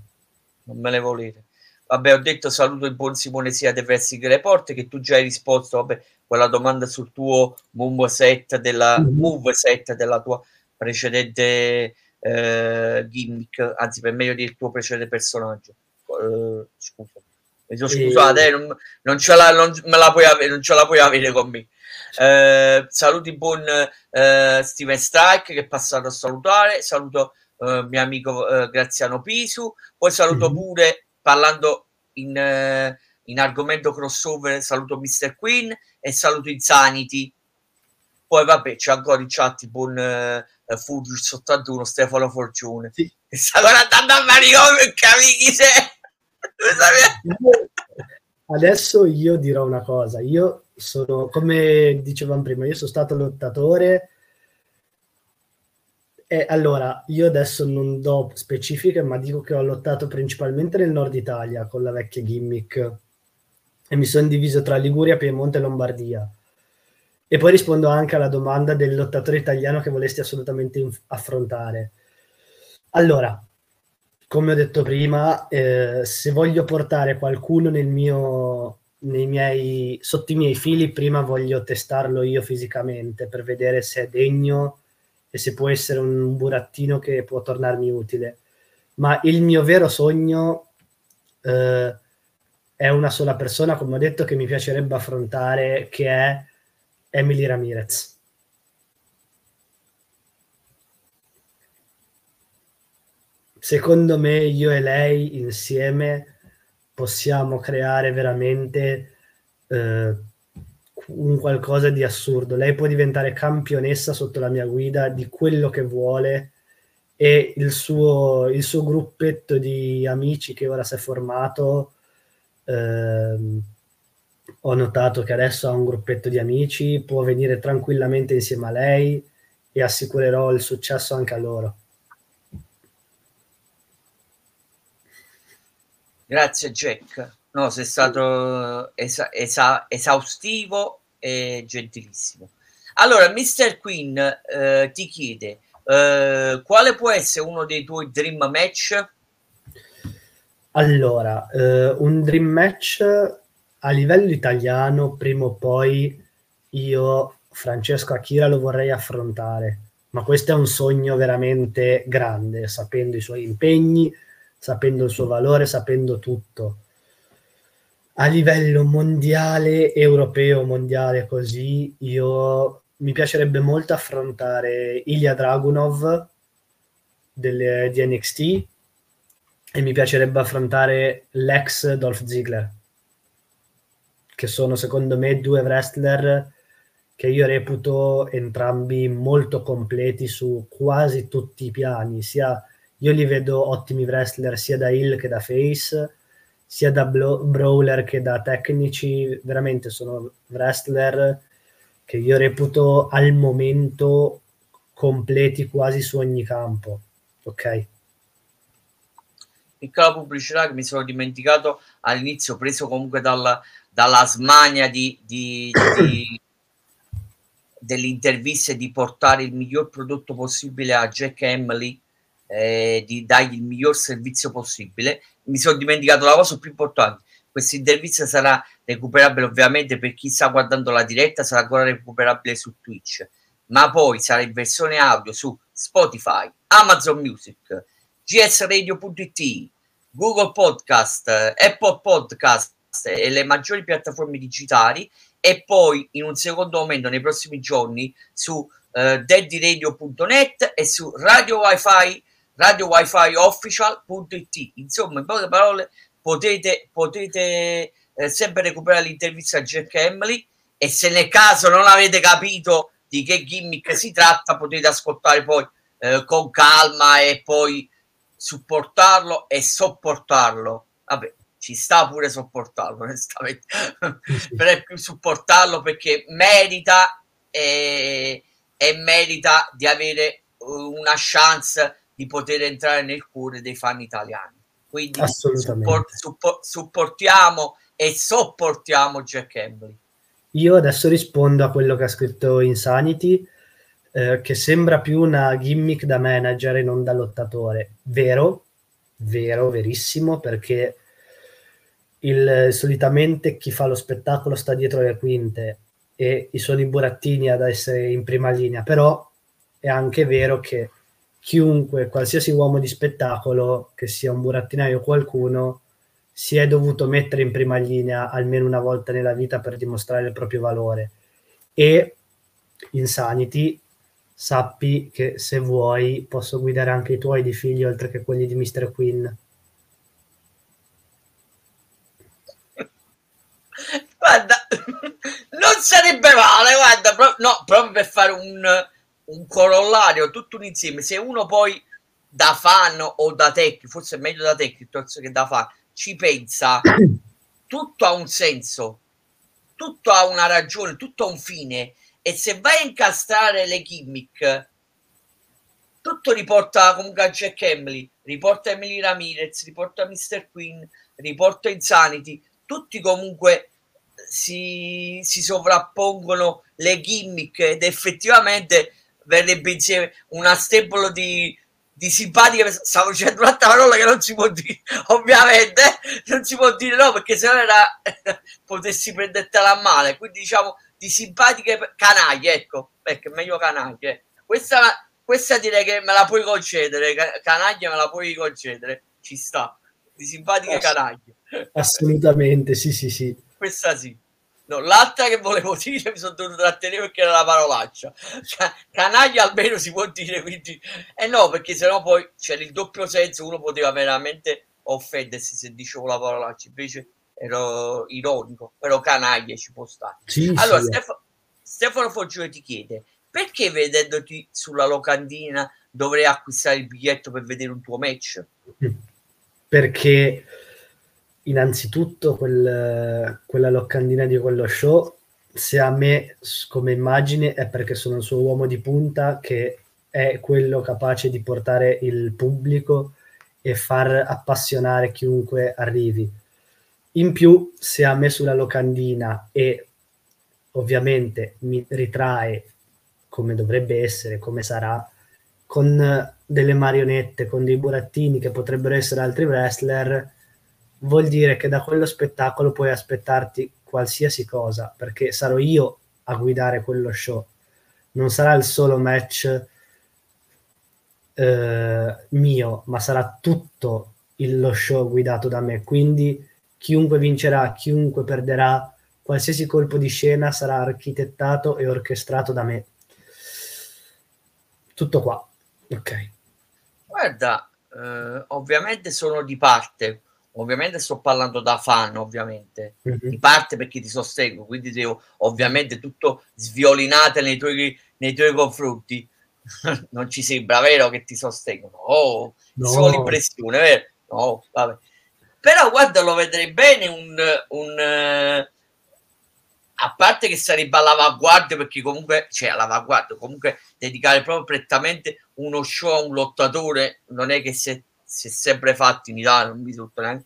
Non me ne volete. Vabbè, ho detto saluto il buon Simone sia dei Pressing Report che tu già hai risposto, vabbè, quella domanda sul tuo move set della, mm-hmm. move set della tua precedente eh, gimmick, anzi per meglio dire il tuo precedente personaggio. Uh, scusa scusate, eh, non, non, ce la, non, me la puoi avere, non ce la puoi avere con me. Eh, saluti buon eh, Steven Strike che è passato a salutare, saluto eh, mio amico eh, Graziano Pisu, poi saluto mm-hmm. pure parlando in, eh, in, argomento crossover, saluto Mr. Queen e saluto Insanity. Poi vabbè, c'è ancora in chat buon eh, Furious 81 Stefano Forgione. Sì. <laughs> Sta guardando a Mario e capisci Adesso io dirò una cosa, io sono, come dicevamo prima, io sono stato lottatore e allora io adesso non do specifiche, ma dico che ho lottato principalmente nel nord Italia con la vecchia gimmick e mi sono diviso tra Liguria, Piemonte e Lombardia. E poi rispondo anche alla domanda del lottatore italiano che volesti assolutamente inf- affrontare. Allora, come ho detto prima, eh, se voglio portare qualcuno nel mio, miei, sotto i miei fili, prima voglio testarlo io fisicamente per vedere se è degno e se può essere un burattino che può tornarmi utile. Ma il mio vero sogno eh, è una sola persona, come ho detto, che mi piacerebbe affrontare, che è Emily Ramirez. Secondo me io e lei insieme possiamo creare veramente eh, un qualcosa di assurdo. Lei può diventare campionessa sotto la mia guida di quello che vuole e il suo, il suo gruppetto di amici che ora si è formato, ehm, ho notato che adesso ha un gruppetto di amici, può venire tranquillamente insieme a lei e assicurerò il successo anche a loro. Grazie Jack. No, sei stato esa- esa- esaustivo e gentilissimo. Allora, Mr. Queen eh, ti chiede eh, quale può essere uno dei tuoi dream match? Allora, eh, un dream match a livello italiano, prima o poi io, Francesco Akira, lo vorrei affrontare, ma questo è un sogno veramente grande, sapendo i suoi impegni, sapendo il suo valore, sapendo tutto. A livello mondiale, europeo, mondiale così, io mi piacerebbe molto affrontare Ilya Dragunov delle, di NXT e mi piacerebbe affrontare l'ex Dolph Ziggler, che sono secondo me due wrestler che io reputo entrambi molto completi su quasi tutti i piani, sia io li vedo ottimi wrestler sia da heel che da face, sia da blo- brawler che da tecnici, veramente sono wrestler che io reputo al momento completi quasi su ogni campo, ok? Piccola pubblicità che mi sono dimenticato all'inizio, preso comunque dalla, dalla smania di, di, di <coughs> delle interviste di portare il miglior prodotto possibile a Jack Emily, eh, di dargli il miglior servizio possibile. Mi sono dimenticato la cosa più importante. Questa intervista sarà recuperabile ovviamente per chi sta guardando la diretta, sarà ancora recuperabile su Twitch, ma poi sarà in versione audio su Spotify, Amazon Music, gsradio.it, Google Podcast, Apple Podcast e le maggiori piattaforme digitali e poi in un secondo momento nei prossimi giorni su eh, daddyradio.net e su radio wifi radio wifi official.it insomma in poche parole potete, potete eh, sempre recuperare l'intervista a Jack Emily e se nel caso non avete capito di che gimmick si tratta potete ascoltare poi eh, con calma e poi supportarlo e sopportarlo. Vabbè ci sta pure sopportarlo, <laughs> onestamente, però è più supportarlo perché merita e, e, merita di avere una chance di poter entrare nel cuore dei fan italiani. Quindi support, support, supportiamo e sopportiamo Jack Campbell. Io adesso rispondo a quello che ha scritto Insanity, eh, che sembra più una gimmick da manager e non da lottatore. Vero, vero, verissimo, perché il, solitamente chi fa lo spettacolo sta dietro le quinte e sono i burattini ad essere in prima linea, però è anche vero che chiunque, qualsiasi uomo di spettacolo, che sia un burattinaio o qualcuno, si è dovuto mettere in prima linea almeno una volta nella vita per dimostrare il proprio valore. E Insanity, sappi che se vuoi posso guidare anche i tuoi di figli oltre che quelli di Mr. Queen. guarda, <laughs> non sarebbe male, guarda, no, proprio per fare un, un corollario, tutto un insieme. Se uno poi da fan o da tecnico, forse è meglio da tecnico che da fan, ci pensa, <coughs> tutto ha un senso, tutto ha una ragione, tutto ha un fine. E se vai a incastrare le gimmick, tutto riporta comunque a Jack Emily, riporta Emily Ramirez, riporta Mr. Queen, riporta Insanity, tutti comunque si, si sovrappongono le gimmick ed effettivamente verrebbe insieme una stable di, di simpatica stavo dicendo un'altra parola che non si può dire <laughs> ovviamente non si può dire no perché se no era <laughs> potessi prendertela a male. Quindi diciamo di simpatiche canaglie ecco perché è meglio canaglie. Questa, questa direi che me la puoi concedere canaglia me la puoi concedere ci sta. Di simpatiche Ass- canaglie. assolutamente sì sì sì. Questa sì. No, l'altra che volevo <laughs> dire mi sono dovuto trattenere perché era la parolaccia. Cioè, canaglia almeno si può dire, quindi... Eh no, perché sennò poi c'era il doppio senso, uno poteva veramente offendersi se dicevo la parolaccia, invece ero ironico, però canaglia ci può stare. Sì, allora, sì. Stefano, Stefano Foggione ti chiede, perché vedendoti sulla locandina dovrei acquistare il biglietto per vedere un tuo match? Perché innanzitutto quel, quella locandina di quello show, se a me come immagine è perché sono il suo uomo di punta che è quello capace di portare il pubblico e far appassionare chiunque arrivi. In più, se ha messo la locandina e ovviamente mi ritrae come dovrebbe essere, come sarà, con delle marionette, con dei burattini che potrebbero essere altri wrestler, vuol dire che da quello spettacolo puoi aspettarti qualsiasi cosa, perché sarò io a guidare quello show. Non sarà il solo match eh, mio, ma sarà tutto il, lo show guidato da me. Quindi chiunque vincerà, chiunque perderà, qualsiasi colpo di scena sarà architettato e orchestrato da me. Tutto qua. Ok. Guarda, eh, ovviamente sono di parte, ovviamente sto parlando da fan, ovviamente, mm-hmm. di parte perché ti sostengo, quindi devo ovviamente tutto sviolinate nei tuoi, nei tuoi confronti. <laughs> non ci sembra vero che ti sostengono, oh, no. solo impressione, vero? No, vabbè. Però guarda, lo vedrei bene un, un uh, a parte che sarebbe all'avanguardia perché comunque cioè, all'avanguardia comunque dedicare proprio prettamente uno show a un lottatore non è che è, si è sempre fatto in Italia non mi risulta neanche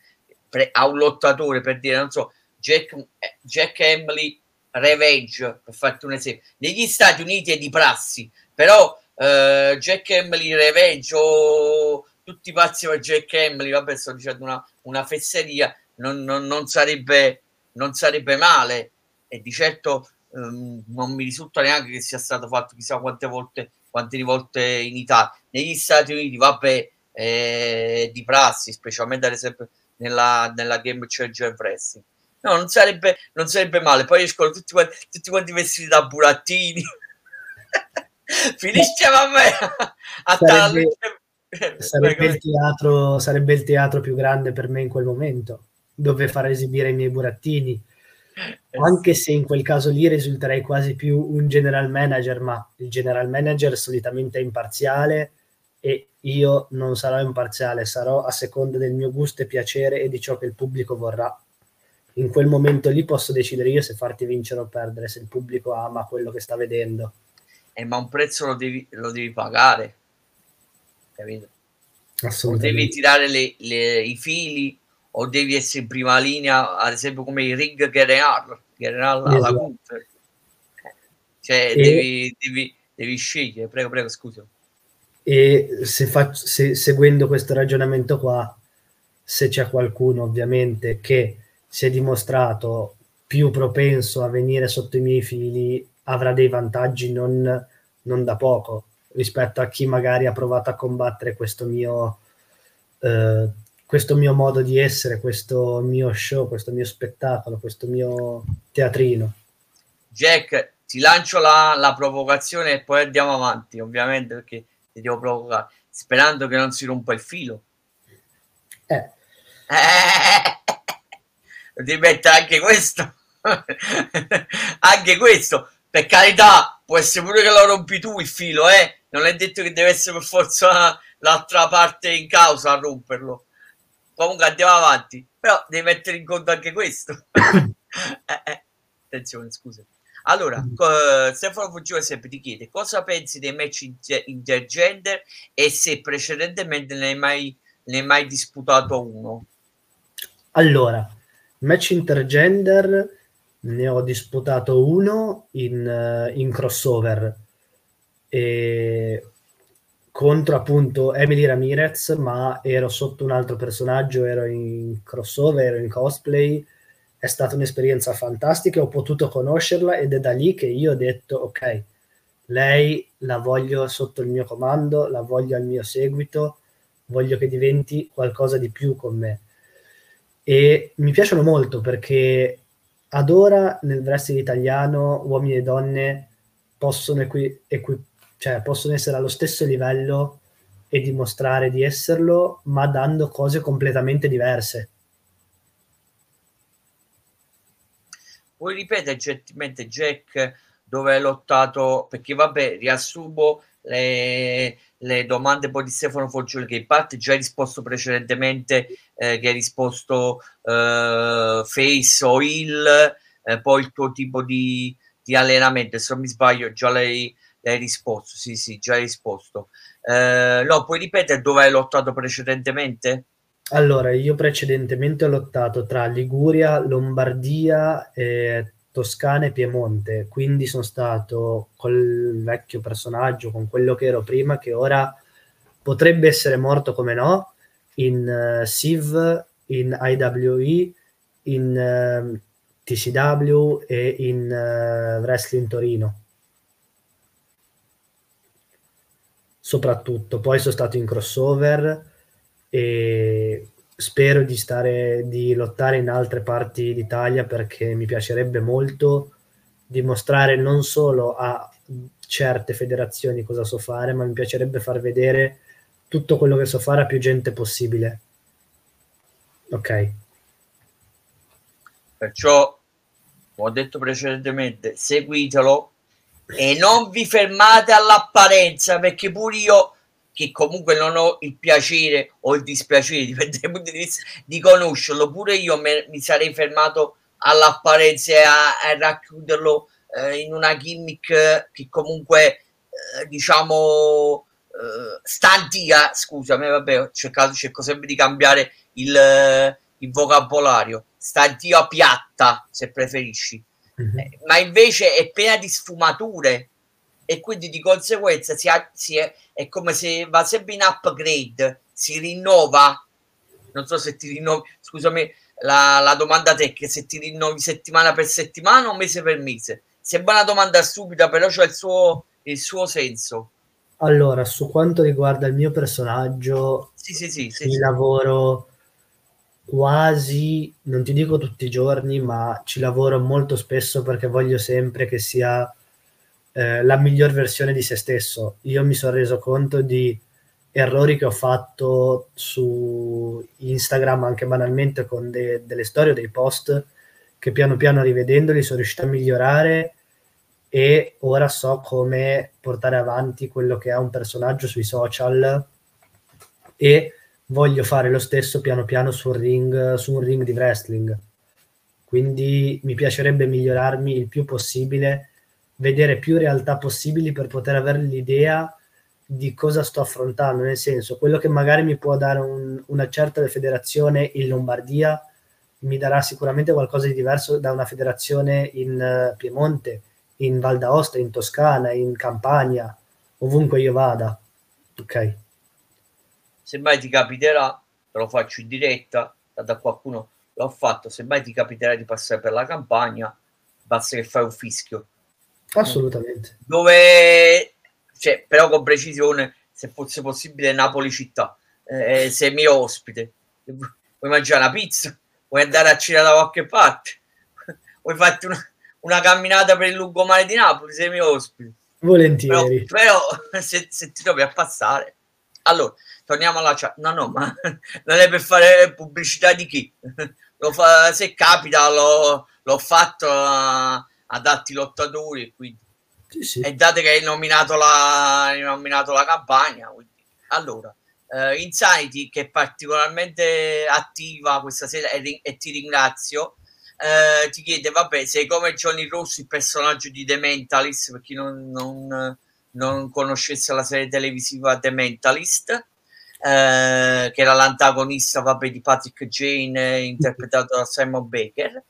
pre, a un lottatore per dire non so Jack, Jack Emily Revenge per farti un esempio negli Stati Uniti è di prassi però eh, Jack Emily Revenge o tutti pazzi per Jack Emily vabbè sto dicendo una, una fesseria non, non, non sarebbe non sarebbe male e di certo ehm, non mi risulta neanche che sia stato fatto chissà quante volte, quante volte in Italia. Negli Stati Uniti, vabbè, eh, di prassi, specialmente ad esempio nella, nella Game Changer Wrestling. No, non sarebbe, non sarebbe male. Poi escono tutti, tutti quanti vestiti da burattini. <laughs> Finisce a me. A sarebbe, sarebbe, il teatro, sarebbe il teatro più grande per me in quel momento, dove far esibire i miei burattini anche se in quel caso lì risulterei quasi più un general manager, ma il general manager solitamente è imparziale e io non sarò imparziale, sarò a seconda del mio gusto e piacere e di ciò che il pubblico vorrà. In quel momento lì posso decidere io se farti vincere o perdere, se il pubblico ama quello che sta vedendo. Eh, ma un prezzo lo devi, lo devi pagare, capito? Assolutamente. Devi tirare le, le, i fili o devi essere in prima linea, ad esempio come i rig General, General alla esatto. Cioè, e... devi, devi, devi, scegliere, prego, prego, scusa. E se, faccio, se seguendo questo ragionamento qua, se c'è qualcuno ovviamente che si è dimostrato più propenso a venire sotto i miei fili, avrà dei vantaggi non, non da poco rispetto a chi magari ha provato a combattere questo mio eh, questo mio modo di essere, questo mio show, questo mio spettacolo, questo mio teatrino. Jack, ti lancio la, la provocazione e poi andiamo avanti, ovviamente, perché ti devo provocare, sperando che non si rompa il filo. Eh. eh devi mettere anche questo. <laughs> anche questo, per carità, può essere pure che lo rompi tu il filo, eh? Non è detto che deve essere per forza l'altra parte in causa a romperlo comunque andiamo avanti però devi mettere in conto anche questo <coughs> eh, eh. attenzione scusa allora uh, Stefano Fuggio sempre ti chiede cosa pensi dei match intergender e se precedentemente ne hai mai, ne hai mai disputato uno allora match intergender ne ho disputato uno in, in crossover e contro appunto Emily Ramirez, ma ero sotto un altro personaggio, ero in crossover, ero in cosplay. È stata un'esperienza fantastica, ho potuto conoscerla ed è da lì che io ho detto ok, lei la voglio sotto il mio comando, la voglio al mio seguito, voglio che diventi qualcosa di più con me. E mi piacciono molto perché ad ora nel wrestling italiano uomini e donne possono equi- equi- cioè possono essere allo stesso livello e dimostrare di esserlo, ma dando cose completamente diverse. Puoi ripetere gentilmente Jack dove hai lottato? Perché vabbè, riassumo le, le domande poi di Stefano Foggioli che in parte già hai risposto precedentemente, eh, che hai risposto eh, face o il, eh, poi il tuo tipo di, di allenamento, se non mi sbaglio già l'hai hai risposto, sì, sì, già hai risposto. Eh, no, puoi ripetere dove hai lottato precedentemente? Allora, io precedentemente ho lottato tra Liguria, Lombardia, eh, Toscana e Piemonte, quindi sono stato col vecchio personaggio, con quello che ero prima, che ora potrebbe essere morto come no, in uh, SIV, in IWE, in uh, TCW e in uh, Wrestling Torino. soprattutto. Poi sono stato in crossover e spero di, stare, di lottare in altre parti d'Italia perché mi piacerebbe molto dimostrare non solo a certe federazioni cosa so fare, ma mi piacerebbe far vedere tutto quello che so fare a più gente possibile. Ok. Perciò, ho detto precedentemente, seguitelo e non vi fermate all'apparenza perché pure io che comunque non ho il piacere o il dispiacere <laughs> dipende dal punto di vista di conoscerlo. Pure io me, mi sarei fermato all'apparenza e a, a racchiuderlo eh, in una gimmick che comunque eh, diciamo eh, stantia scusami vabbè ho cercato cerco sempre di cambiare il, il vocabolario. Stantia piatta se preferisci. Mm-hmm. ma invece è piena di sfumature e quindi di conseguenza si ha, si è, è come se va sempre in upgrade, si rinnova. Non so se ti rinnovi, scusami la, la domanda tecnica, se ti rinnovi settimana per settimana o mese per mese. Sembra una domanda stupida, però c'è il suo, il suo senso. Allora, su quanto riguarda il mio personaggio, sì, sì, sì, sì, sì. lavoro quasi, non ti dico tutti i giorni, ma ci lavoro molto spesso perché voglio sempre che sia eh, la miglior versione di se stesso. Io mi sono reso conto di errori che ho fatto su Instagram anche banalmente con de- delle storie o dei post che piano piano rivedendoli sono riuscito a migliorare e ora so come portare avanti quello che è un personaggio sui social e voglio fare lo stesso piano piano sul ring, su un ring di wrestling. Quindi mi piacerebbe migliorarmi il più possibile vedere più realtà possibili per poter avere l'idea di cosa sto affrontando, nel senso, quello che magari mi può dare un, una certa federazione in Lombardia mi darà sicuramente qualcosa di diverso da una federazione in uh, Piemonte, in Val d'Aosta, in Toscana, in Campania, ovunque io vada. Ok. Se mai ti capiterà, te lo faccio in diretta, da qualcuno l'ho fatto, se mai ti capiterà di passare per la campagna, basta che fai un fischio Assolutamente. Dove, cioè, però con precisione, se fosse possibile, Napoli città. Eh, sei mio ospite. Vuoi mangiare una pizza? Vuoi andare a cena da qualche parte? Vuoi farti una, una camminata per il lungomare di Napoli? Sei mio ospite. Volentieri. Però, però se, se, ti trovi a passare... Allora, torniamo alla chat. No, no, ma non è per fare pubblicità di chi? Fa, se capita, l'ho, l'ho fatto... Uh, adatti lottatori e quindi sì, sì. e date che hai nominato la, hai nominato la campagna quindi. allora uh, Insanity che è particolarmente attiva questa sera e, e ti ringrazio uh, ti chiede vabbè sei come Johnny Rossi il personaggio di The Mentalist per chi non, non, non conoscesse la serie televisiva The Mentalist Uh, che era l'antagonista vabbè, di Patrick Jane <laughs> interpretato da Simon Baker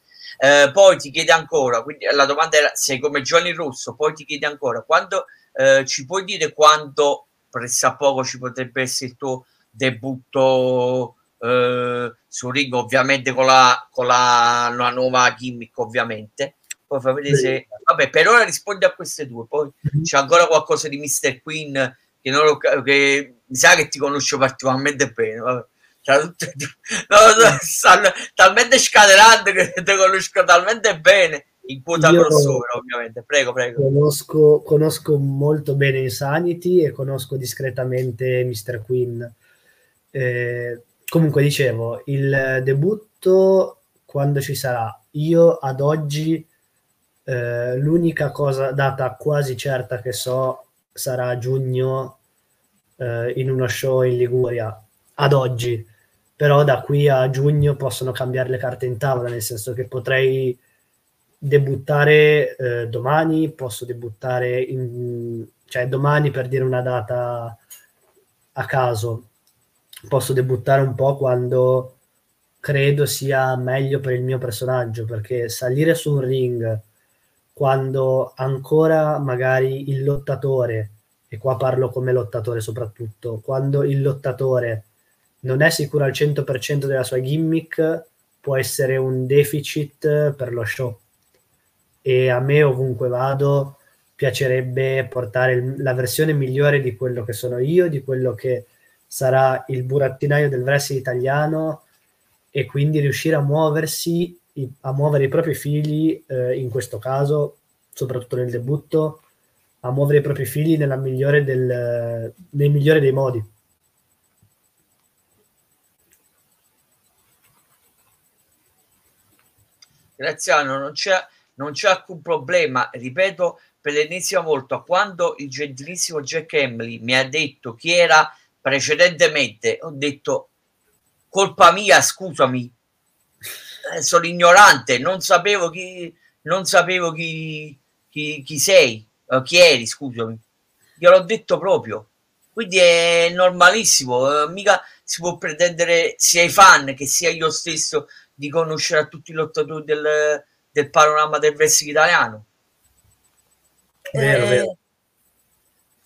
eh, poi ti chiede ancora, quindi la domanda era sei come Johnny Russo, poi ti chiede ancora, quando eh, ci puoi dire quando pressappoco ci potrebbe essere il tuo debutto eh, su ring, ovviamente con la, con la, la nuova gimmick, ovviamente. Poi fa vedere se... Vabbè, per ora rispondi a queste due, poi mm-hmm. c'è ancora qualcosa di Mr. Queen che, non lo, che mi sa che ti conosco particolarmente bene. Vabbè. Cioè, no, stanno talmente scatenante che te conosco talmente bene in quota Io crossover ovviamente. Prego prego. Conosco, conosco molto bene Insanity e conosco discretamente Mr. Queen. Eh, comunque dicevo il debutto quando ci sarà? Io ad oggi eh, l'unica cosa data quasi certa che so sarà a giugno eh, in uno show in Liguria. Ad oggi però da qui a giugno possono cambiare le carte in tavola, nel senso che potrei debuttare eh, domani, posso debuttare in, cioè domani per dire una data a caso, posso debuttare un po' quando credo sia meglio per il mio personaggio, perché salire su un ring quando ancora magari il lottatore, e qua parlo come lottatore soprattutto, quando il lottatore non è sicuro al 100% della sua gimmick, può essere un deficit per lo show. E a me ovunque vado piacerebbe portare la versione migliore di quello che sono io, di quello che sarà il burattinaio del wrestling italiano e quindi riuscire a muoversi, a muovere i propri figli, eh, in questo caso, soprattutto nel debutto, a muovere i propri figli nella migliore del, nel migliore dei modi Graziano, non c'è, non c'è alcun problema, ripeto per l'ennesima volta, quando il gentilissimo Jack Emily mi ha detto chi era precedentemente, ho detto colpa mia, scusami, eh, sono ignorante, non sapevo chi, non sapevo chi, chi, chi sei, chi eri, scusami, gliel'ho detto proprio. Quindi è normalissimo, uh, mica si può pretendere sia i fan che sia io stesso di conoscere a tutti i lottatori del, del panorama del wrestling italiano. Vero, eh, vero.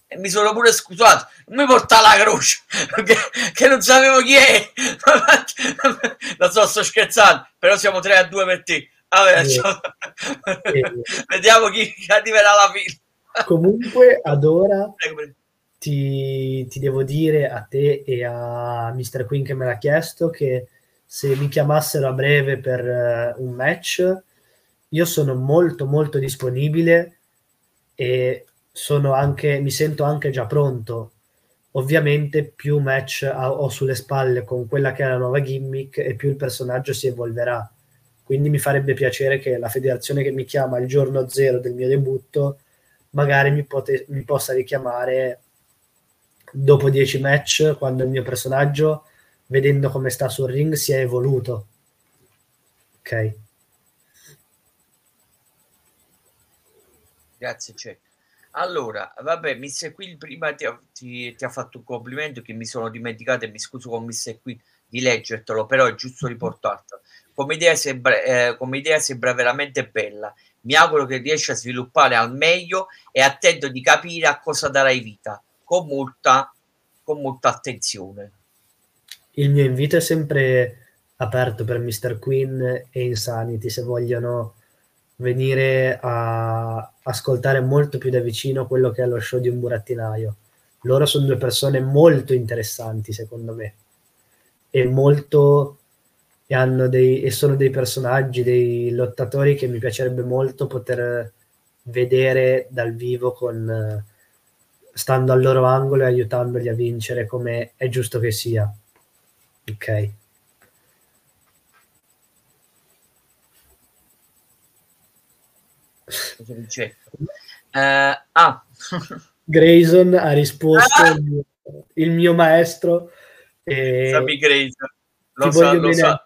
E mi sono pure scusato, non mi porta la croce <laughs> che, che non sapevo chi è. <laughs> Lo so, sto scherzando, però siamo 3 a 2 per te. Vabbè, Sì. ciao. Sì. <laughs> Vediamo chi chi arriverà alla fine. Comunque, ad ora ti, ti devo dire a te e a Mr. Queen che me l'ha chiesto che se mi chiamassero a breve per eh, un match, io sono molto molto disponibile e sono anche, mi sento anche già pronto. Ovviamente più match ho sulle spalle con quella che è la nuova gimmick e più il personaggio si evolverà. Quindi mi farebbe piacere che la federazione che mi chiama il giorno zero del mio debutto magari mi, pote- mi possa richiamare dopo 10 match quando il mio personaggio, vedendo come sta sul ring, si è evoluto. Ok. Grazie, Jack. Allora, vabbè, Mr. Quill prima ti ha, ti- ti ha fatto un complimento che mi sono dimenticato e mi scuso con Mr. Quill di leggertelo, però è giusto riportartelo. Come idea sembra, eh, come idea sembra veramente bella. Mi auguro che riesci a sviluppare al meglio e attento di capire a cosa darai vita, con molta, con molta attenzione. Il mio invito è sempre aperto per Mr. Queen e Insanity se vogliono venire a ascoltare molto più da vicino quello che è lo show di un burattinaio. Loro sono due persone molto interessanti, secondo me, e molto e dei e sono dei personaggi, dei lottatori che mi piacerebbe molto poter vedere dal vivo con stando al loro angolo e aiutandoli a vincere come è giusto che sia. Ok. Cosa dice? Eh, ah, <laughs> Grayson ha risposto Ah! il, mio, il mio maestro e Sammy Grayson. Lo, sa- lo sa-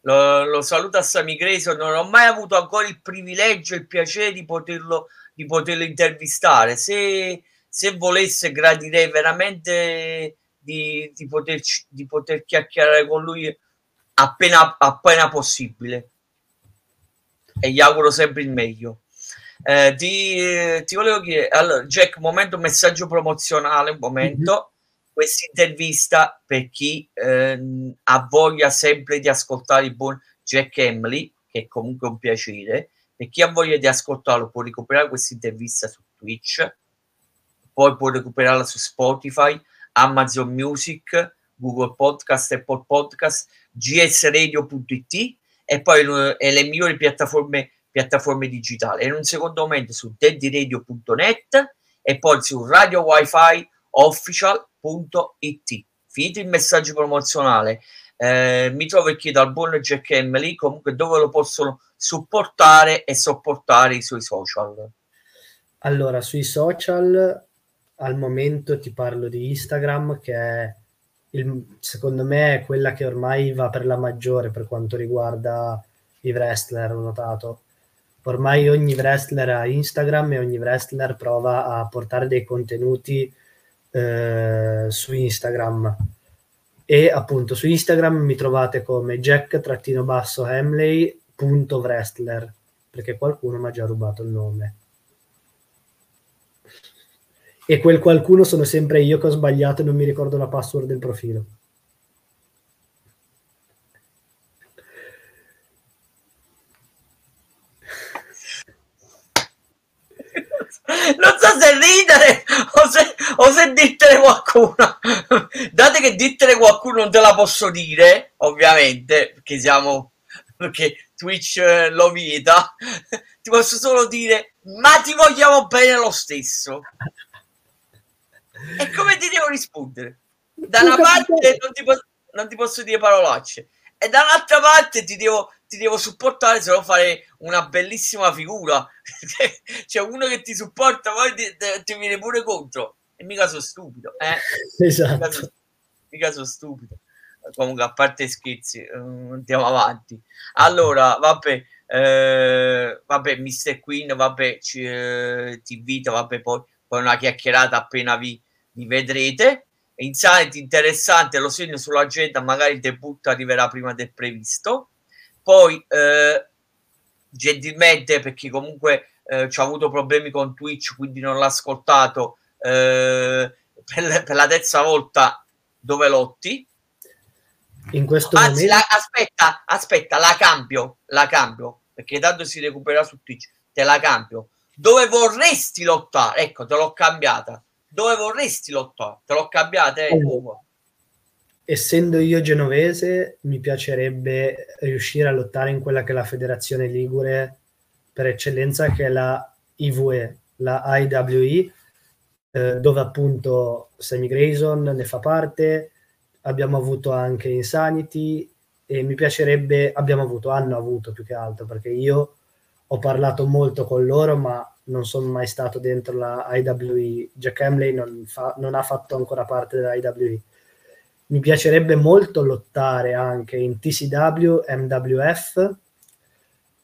lo, lo saluto a Sammy Grayson. Non ho mai avuto ancora il privilegio e il piacere di poterlo, di poterlo intervistare. Se, se volesse, gradirei veramente di, di, poterci- di poter chiacchierare con lui appena, appena possibile. E gli auguro sempre il meglio. Eh, ti, ti volevo chiedere, allora, Jack, momento messaggio promozionale, un momento. Questa intervista per chi ehm, ha voglia sempre di ascoltare il buon Jack Emily, che è comunque un piacere, per chi ha voglia di ascoltarlo può recuperare questa intervista su Twitch, poi può recuperarla su Spotify, Amazon Music, Google Podcast, Apple Podcast, gsradio.it e poi e le migliori piattaforme, piattaforme digitali. E in un secondo momento su daddyradio.net e poi su radio wifi. Finito il messaggio promozionale, eh, mi trovo e chiedo al buon Jack Emily comunque dove lo possono supportare e sopportare i suoi social. Allora, sui social al momento ti parlo di Instagram che è il- secondo me è quella che ormai va per la maggiore per quanto riguarda i wrestler, ho notato. Ormai ogni wrestler ha Instagram e ogni wrestler prova a portare dei contenuti eh, su Instagram. E appunto su Instagram mi trovate come jack-hamley.wrestler perché qualcuno mi ha già rubato il nome. E quel qualcuno sono sempre io che ho sbagliato e non mi ricordo la password del profilo. Non so se ridere o se, o se dittere qualcuno. Date che dittere qualcuno non te la posso dire, ovviamente, perché siamo perché Twitch eh, lo vieta. Ti posso solo dire, ma ti vogliamo bene lo stesso. E come ti devo rispondere? Da una parte non ti, po- non ti posso dire parolacce, e dall'altra parte ti devo, ti devo supportare se no fare una bellissima figura. <laughs> C'è uno che ti supporta, poi ti, ti, viene pure contro. E mica sono stupido, eh? Esatto. Mica sono, mica sono stupido. Comunque, a parte scherzi, uh, andiamo avanti. Allora, vabbè, eh, vabbè, Mr. Queen, vabbè, ci, eh, ti invito, vabbè, poi, poi una chiacchierata appena vi, vi vedrete. Insanity interessante, lo segno sull'agenda, magari il debutto arriverà prima del previsto. Poi, eh, gentilmente, perché comunque eh, ci ha avuto problemi con Twitch, quindi non l'ha ascoltato, eh, per, per, la terza volta dove lotti. In questo Anzi, momento... la, aspetta, aspetta, la cambio, la cambio, perché tanto si recupera su Twitch, te la cambio. Dove vorresti lottare? Ecco, te l'ho cambiata. Dove vorresti lottare? Te l'ho cambiata, eh, allora essendo io genovese, mi piacerebbe riuscire a lottare in quella che è la federazione ligure per eccellenza, che è la IVE, la IWE, eh, dove appunto Sammy Grayson ne fa parte, abbiamo avuto anche Insanity e mi piacerebbe, abbiamo avuto, hanno avuto più che altro, perché io ho parlato molto con loro, ma non sono mai stato dentro la IWE. Jack Hamley non, fa, non ha fatto ancora parte della IWE mi piacerebbe molto lottare anche in TCW, MWF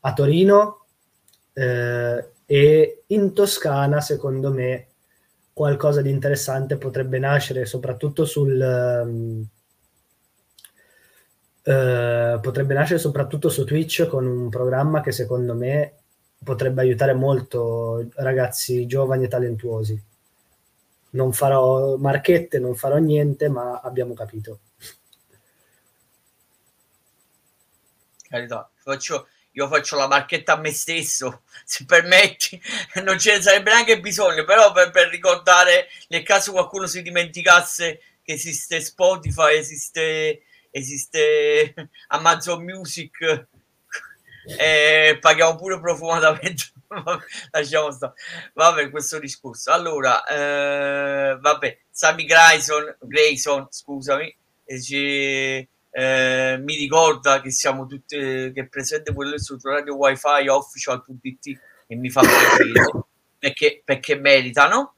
a Torino eh, e in Toscana, secondo me, qualcosa di interessante potrebbe nascere, soprattutto sul... Um, uh, potrebbe nascere soprattutto su Twitch con un programma che secondo me potrebbe aiutare molto ragazzi giovani e talentuosi. Non farò marchette, non farò niente, ma abbiamo capito. Faccio, io faccio la marchetta a me stesso, se permetti, <laughs> non ce ne sarebbe neanche bisogno, però per, per ricordare nel caso qualcuno si dimenticasse che esiste Spotify, esiste, esiste <laughs> Amazon Music, e paghiamo pure profumatamente <laughs> lasciamo stare. Vabbè, questo discorso. Allora, eh, vabbè, Sammy Grayson, Grayson scusami, eh, mi ricorda che siamo tutti, che è presente quello sul radio wifi official.it e mi fa piacere <coughs> perché, perché meritano.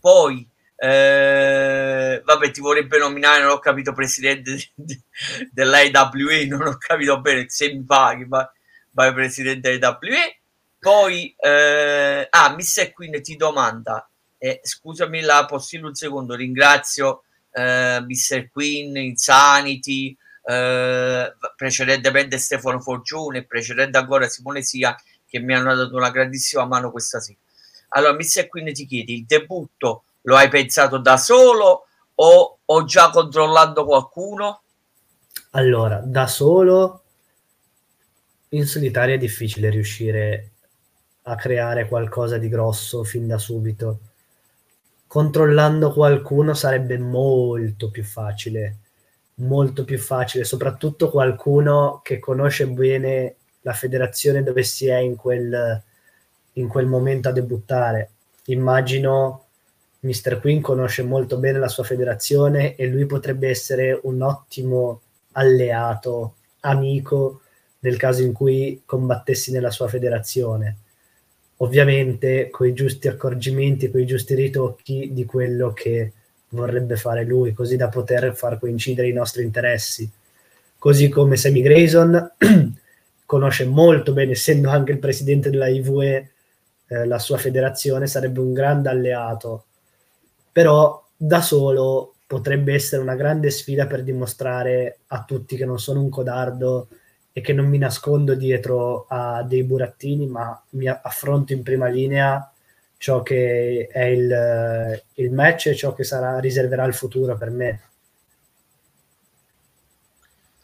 Poi, eh, vabbè, ti vorrebbe nominare, non ho capito, presidente <laughs> dell'AWE, non ho capito bene se mi paghi, ma vai presidente dell'AWE poi, eh, ah, Mr. Queen ti domanda, eh, scusami la possibile un secondo, ringrazio eh, Mr. Queen, Insanity, eh, precedentemente Stefano Forgione, precedente ancora Simone Sia, che mi hanno dato una grandissima mano questa sera. Allora, Mr. Queen ti chiedi, il debutto lo hai pensato da solo o ho già controllato qualcuno? Allora, da solo in solitaria è difficile riuscire a creare qualcosa di grosso fin da subito. Controllando qualcuno sarebbe molto più facile, molto più facile, soprattutto qualcuno che conosce bene la federazione dove si è in quel, in quel momento a debuttare. Immagino Mr. Queen conosce molto bene la sua federazione e lui potrebbe essere un ottimo alleato, amico nel caso in cui combattessi nella sua federazione ovviamente con i giusti accorgimenti, con i giusti ritocchi di quello che vorrebbe fare lui, così da poter far coincidere i nostri interessi. Così come Sammy Grayson <clears throat> conosce molto bene, essendo anche il presidente della IVE, eh, la sua federazione, sarebbe un grande alleato, però da solo potrebbe essere una grande sfida per dimostrare a tutti che non sono un codardo e che non mi nascondo dietro a dei burattini, ma mi affronto in prima linea ciò che è il, il match e ciò che sarà, riserverà il futuro per me.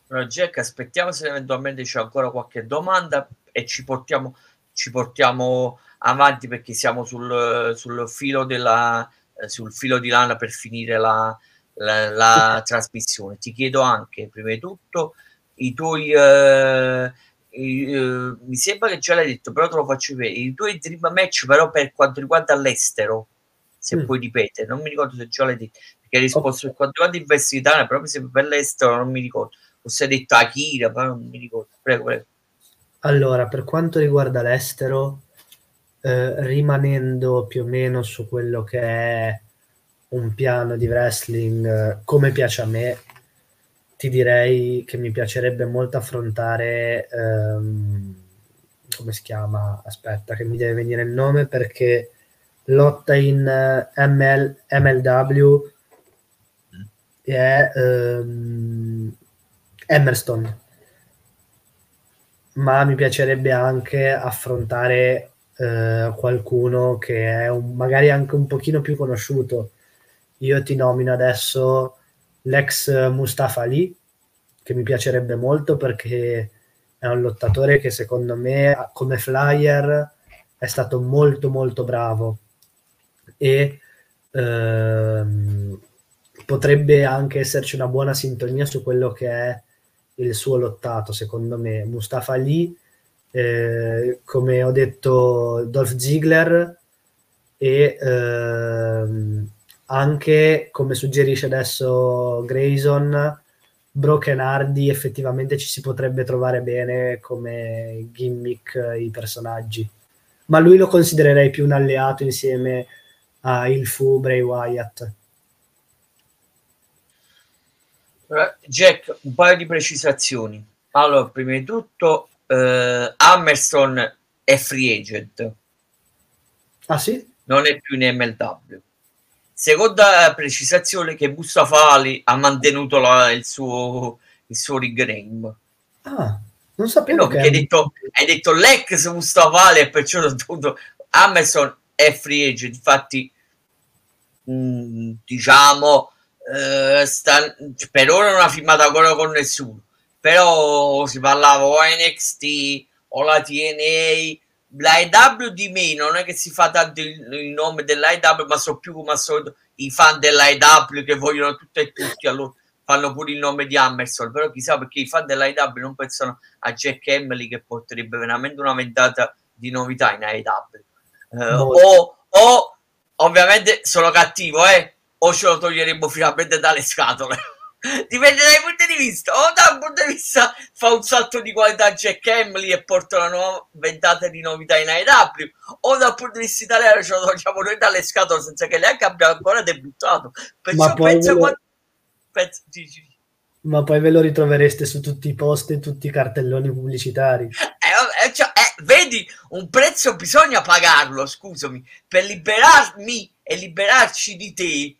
Allora, Jack, aspettiamo se eventualmente c'è ancora qualche domanda e ci portiamo, ci portiamo avanti perché siamo sul, sul, filo della, sul filo di lana per finire la, la, la <laughs> trasmissione. Ti chiedo anche, prima di tutto, i tuoi eh, i, eh, mi sembra che già l'hai detto però te lo faccio vedere. I tuoi dream match però per quanto riguarda l'estero se mm. puoi ripetere. Non mi ricordo se già l'hai detto perché hai risposto okay. per quanto riguarda il Vest Italia però per esempio per l'estero non mi ricordo. Forse hai detto Akira però non mi ricordo. Prego prego. Allora, per quanto riguarda l'estero, eh, rimanendo più o meno su quello che è un piano di wrestling eh, come piace a me, ti direi che mi piacerebbe molto affrontare, ehm, come si chiama? Aspetta, che mi deve venire il nome perché lotta in eh, ML, MLW è um, Emerson ma mi piacerebbe anche affrontare uh, qualcuno che è un, magari anche un pochino più conosciuto. Io ti nomino adesso l'ex Mustafa Ali che mi piacerebbe molto perché è un lottatore che secondo me come flyer è stato molto molto bravo e ehm, potrebbe anche esserci una buona sintonia su quello che è il suo lottato, secondo me. Mustafa Ali, eh, come ho detto, Dolph Ziggler e ehm, anche, come suggerisce adesso Grayson, Broken Hardy effettivamente ci si potrebbe trovare bene come gimmick i personaggi. Ma lui lo considererei più un alleato insieme a Il Fu Bray Wyatt. Jack, un paio di precisazioni. Allora, prima di tutto, eh, Hammerstone è free agent. Ah sì? Non è più in MLW. Seconda precisazione che Bustafali ha mantenuto la, il, suo, il suo name. Ah, non sapevo no, che... Hai detto, hai detto l'ex Bustafali e perciò ho dovuto... Amazon è free agent, infatti mh, mm, diciamo eh, sta, per ora non ha firmato ancora con nessuno però si parlava o NXT o la TNA l'IW di me non è che si fa tanto il, il nome dell'IW ma so più come al solito i fan dell'IW che vogliono tutto e tutti allora fanno pure il nome di Hammerson però chissà perché i fan dell'IW non pensano a Jack Emily che porterebbe veramente una ventata di novità in IW eh, o, o ovviamente sono cattivo eh o ce lo toglieremo finalmente dalle scatole. Dipende dai punti di vista. O da un punto di vista fa un salto di qualità Jack Emily e porta una nuova ventata di novità in AEW, o dal punto di vista italiano ce lo togliamo noi dalle scatole senza che neanche abbia ancora debuttato. Perciò penso lo... quando... penso... Ma poi ve lo ritrovereste su tutti i post e tutti i cartelloni pubblicitari. Eh, eh, cioè, eh, vedi, un prezzo bisogna pagarlo, scusami, per liberarmi e liberarci di te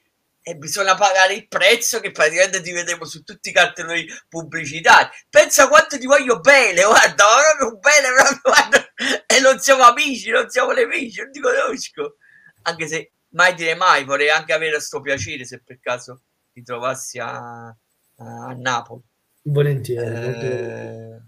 e bisogna pagare il prezzo che praticamente ti vedremo su tutti i cartelloni pubblicitari. Pensa quanto ti voglio bene, guarda, proprio bene, proprio, guarda, e non siamo amici, non siamo nemici, non ti conosco. Anche se mai dire mai, vorrei anche avere questo piacere se per caso ti trovassi a, a Napoli. Volentieri. Eh,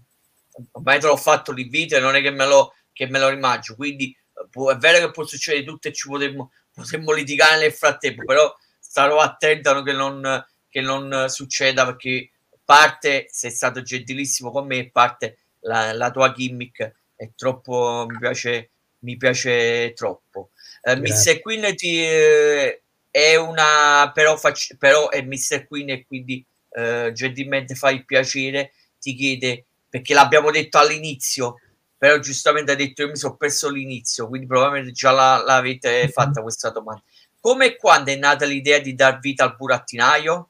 ormai te l'ho fatto l'invito e non è che me lo, che me lo rimangio, quindi può, è vero che può succedere tutto e ci potremmo, potremmo litigare nel frattempo, però starò attento che non, che non succeda perché parte sei stato gentilissimo con me parte la, la tua gimmick è troppo mi piace mi piace troppo eh, Mr. Queen ti, eh, è una però, faccio, però è Mr. Queen e quindi eh, gentilmente fa il piacere ti chiede perché l'abbiamo detto all'inizio però giustamente ha detto io mi sono perso l'inizio quindi probabilmente già la, l'avete fatta questa domanda come e quando è nata l'idea di dar vita al burattinaio?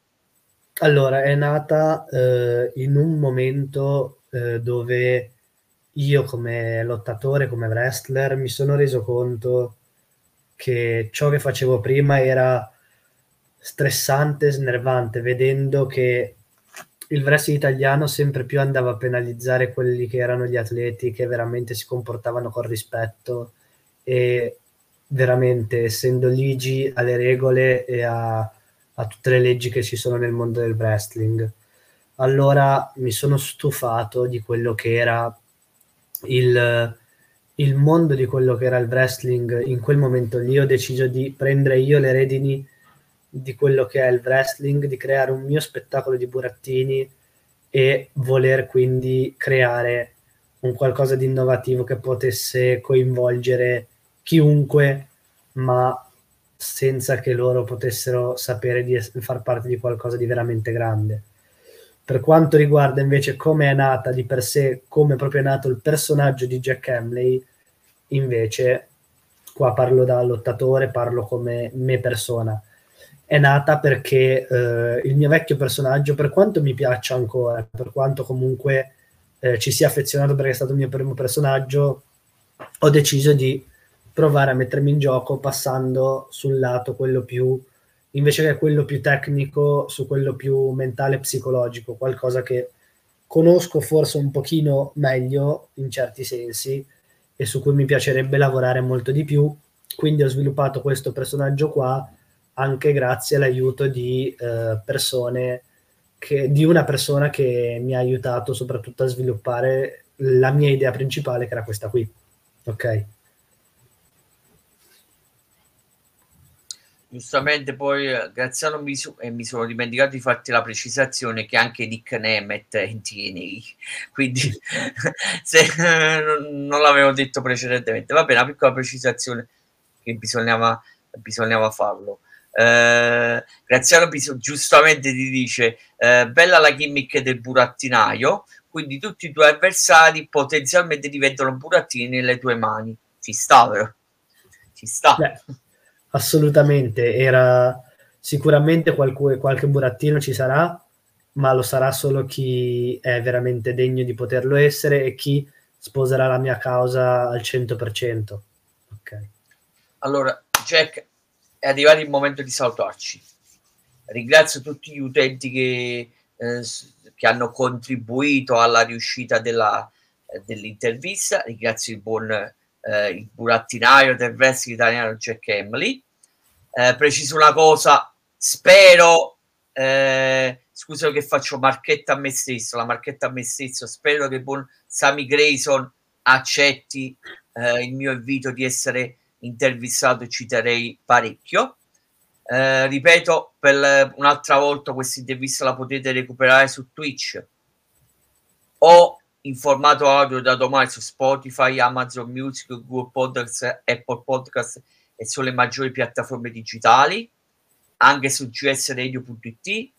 Allora, è nata eh, in un momento eh, dove io come lottatore, come wrestler, mi sono reso conto che ciò che facevo prima era stressante, snervante, vedendo che il wrestling italiano sempre più andava a penalizzare quelli che erano gli atleti che veramente si comportavano con rispetto e veramente essendo ligi alle regole e a, a, tutte le leggi che ci sono nel mondo del wrestling. Allora mi sono stufato di quello che era il, il mondo di quello che era il wrestling in quel momento lì. Ho deciso di prendere io le redini di quello che è il wrestling, di creare un mio spettacolo di burattini e voler quindi creare un qualcosa di innovativo che potesse coinvolgere chiunque, ma senza che loro potessero sapere di far parte di qualcosa di veramente grande. Per quanto riguarda invece come è nata di per sé, come proprio è nato il personaggio di Jack Hamley, invece qua parlo da lottatore, parlo come me persona. È nata perché eh, il mio vecchio personaggio, per quanto mi piaccia ancora, per quanto comunque eh, ci sia affezionato perché è stato il mio primo personaggio, ho deciso di provare a mettermi in gioco passando sul lato quello più invece che quello più tecnico su quello più mentale e psicologico, qualcosa che conosco forse un pochino meglio in certi sensi e su cui mi piacerebbe lavorare molto di più. Quindi ho sviluppato questo personaggio qua anche grazie all'aiuto di eh, persone che, di una persona che mi ha aiutato soprattutto a sviluppare la mia idea principale che era questa qui. Ok. Giustamente poi eh, Graziano mi, su- e mi sono dimenticato di farti la precisazione che anche Nick Nemeth è in TNA quindi <laughs> se non, non l'avevo detto precedentemente. Va bene una piccola precisazione che bisognava, bisognava farlo. Eh, Graziano bis- giustamente ti dice eh, bella la gimmick del burattinaio quindi tutti i tuoi avversari potenzialmente diventano burattini nelle tue mani. Ci sta vero? ci sta. Beh assolutamente, era sicuramente qualche, qualche burattino ci sarà, ma lo sarà solo chi è veramente degno di poterlo essere e chi sposerà la mia causa al 100%. Ok. Allora, Jack, è arrivato il momento di salutarci. Ringrazio tutti gli utenti che, eh, che hanno contribuito alla riuscita della, eh, dell'intervista. Ringrazio il buon eh, il burattinaio del wrestling italiano Jack Emily. Eh, preciso una cosa, spero, eh, scusa che faccio marchetta a me stesso, la marchetta a me stesso, spero che buon Sammy Grayson accetti eh, il mio invito di essere intervistato, ci terrei parecchio. Eh, ripeto per un'altra volta questa intervista la potete recuperare su Twitch o in formato audio da domani su Spotify, Amazon Music, Google Podcast, Apple Podcast e sulle maggiori piattaforme digitali, anche su gsradio.it,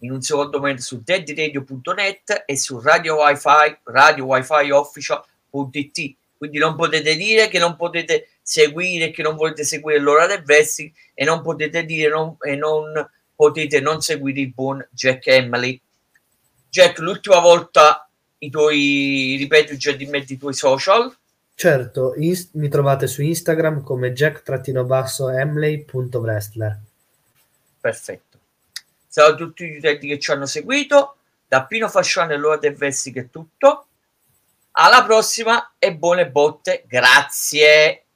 in un secondo momento su deadradio.net e su radio wifi, radio wifi official.it. Quindi non potete dire che non potete seguire, che non volete seguire l'ora del wrestling e non potete dire non, e non potete non seguire il buon Jack Emily. Jack, l'ultima volta i tuoi, ripeto, già di metti i tuoi social. Certo, is- mi trovate su Instagram come jack-emley.wrestler. Perfetto. Ciao a tutti gli utenti che ci hanno seguito. Da Pino Fasciano e Lora del Vesti che è tutto. Alla prossima e buone botte. Grazie.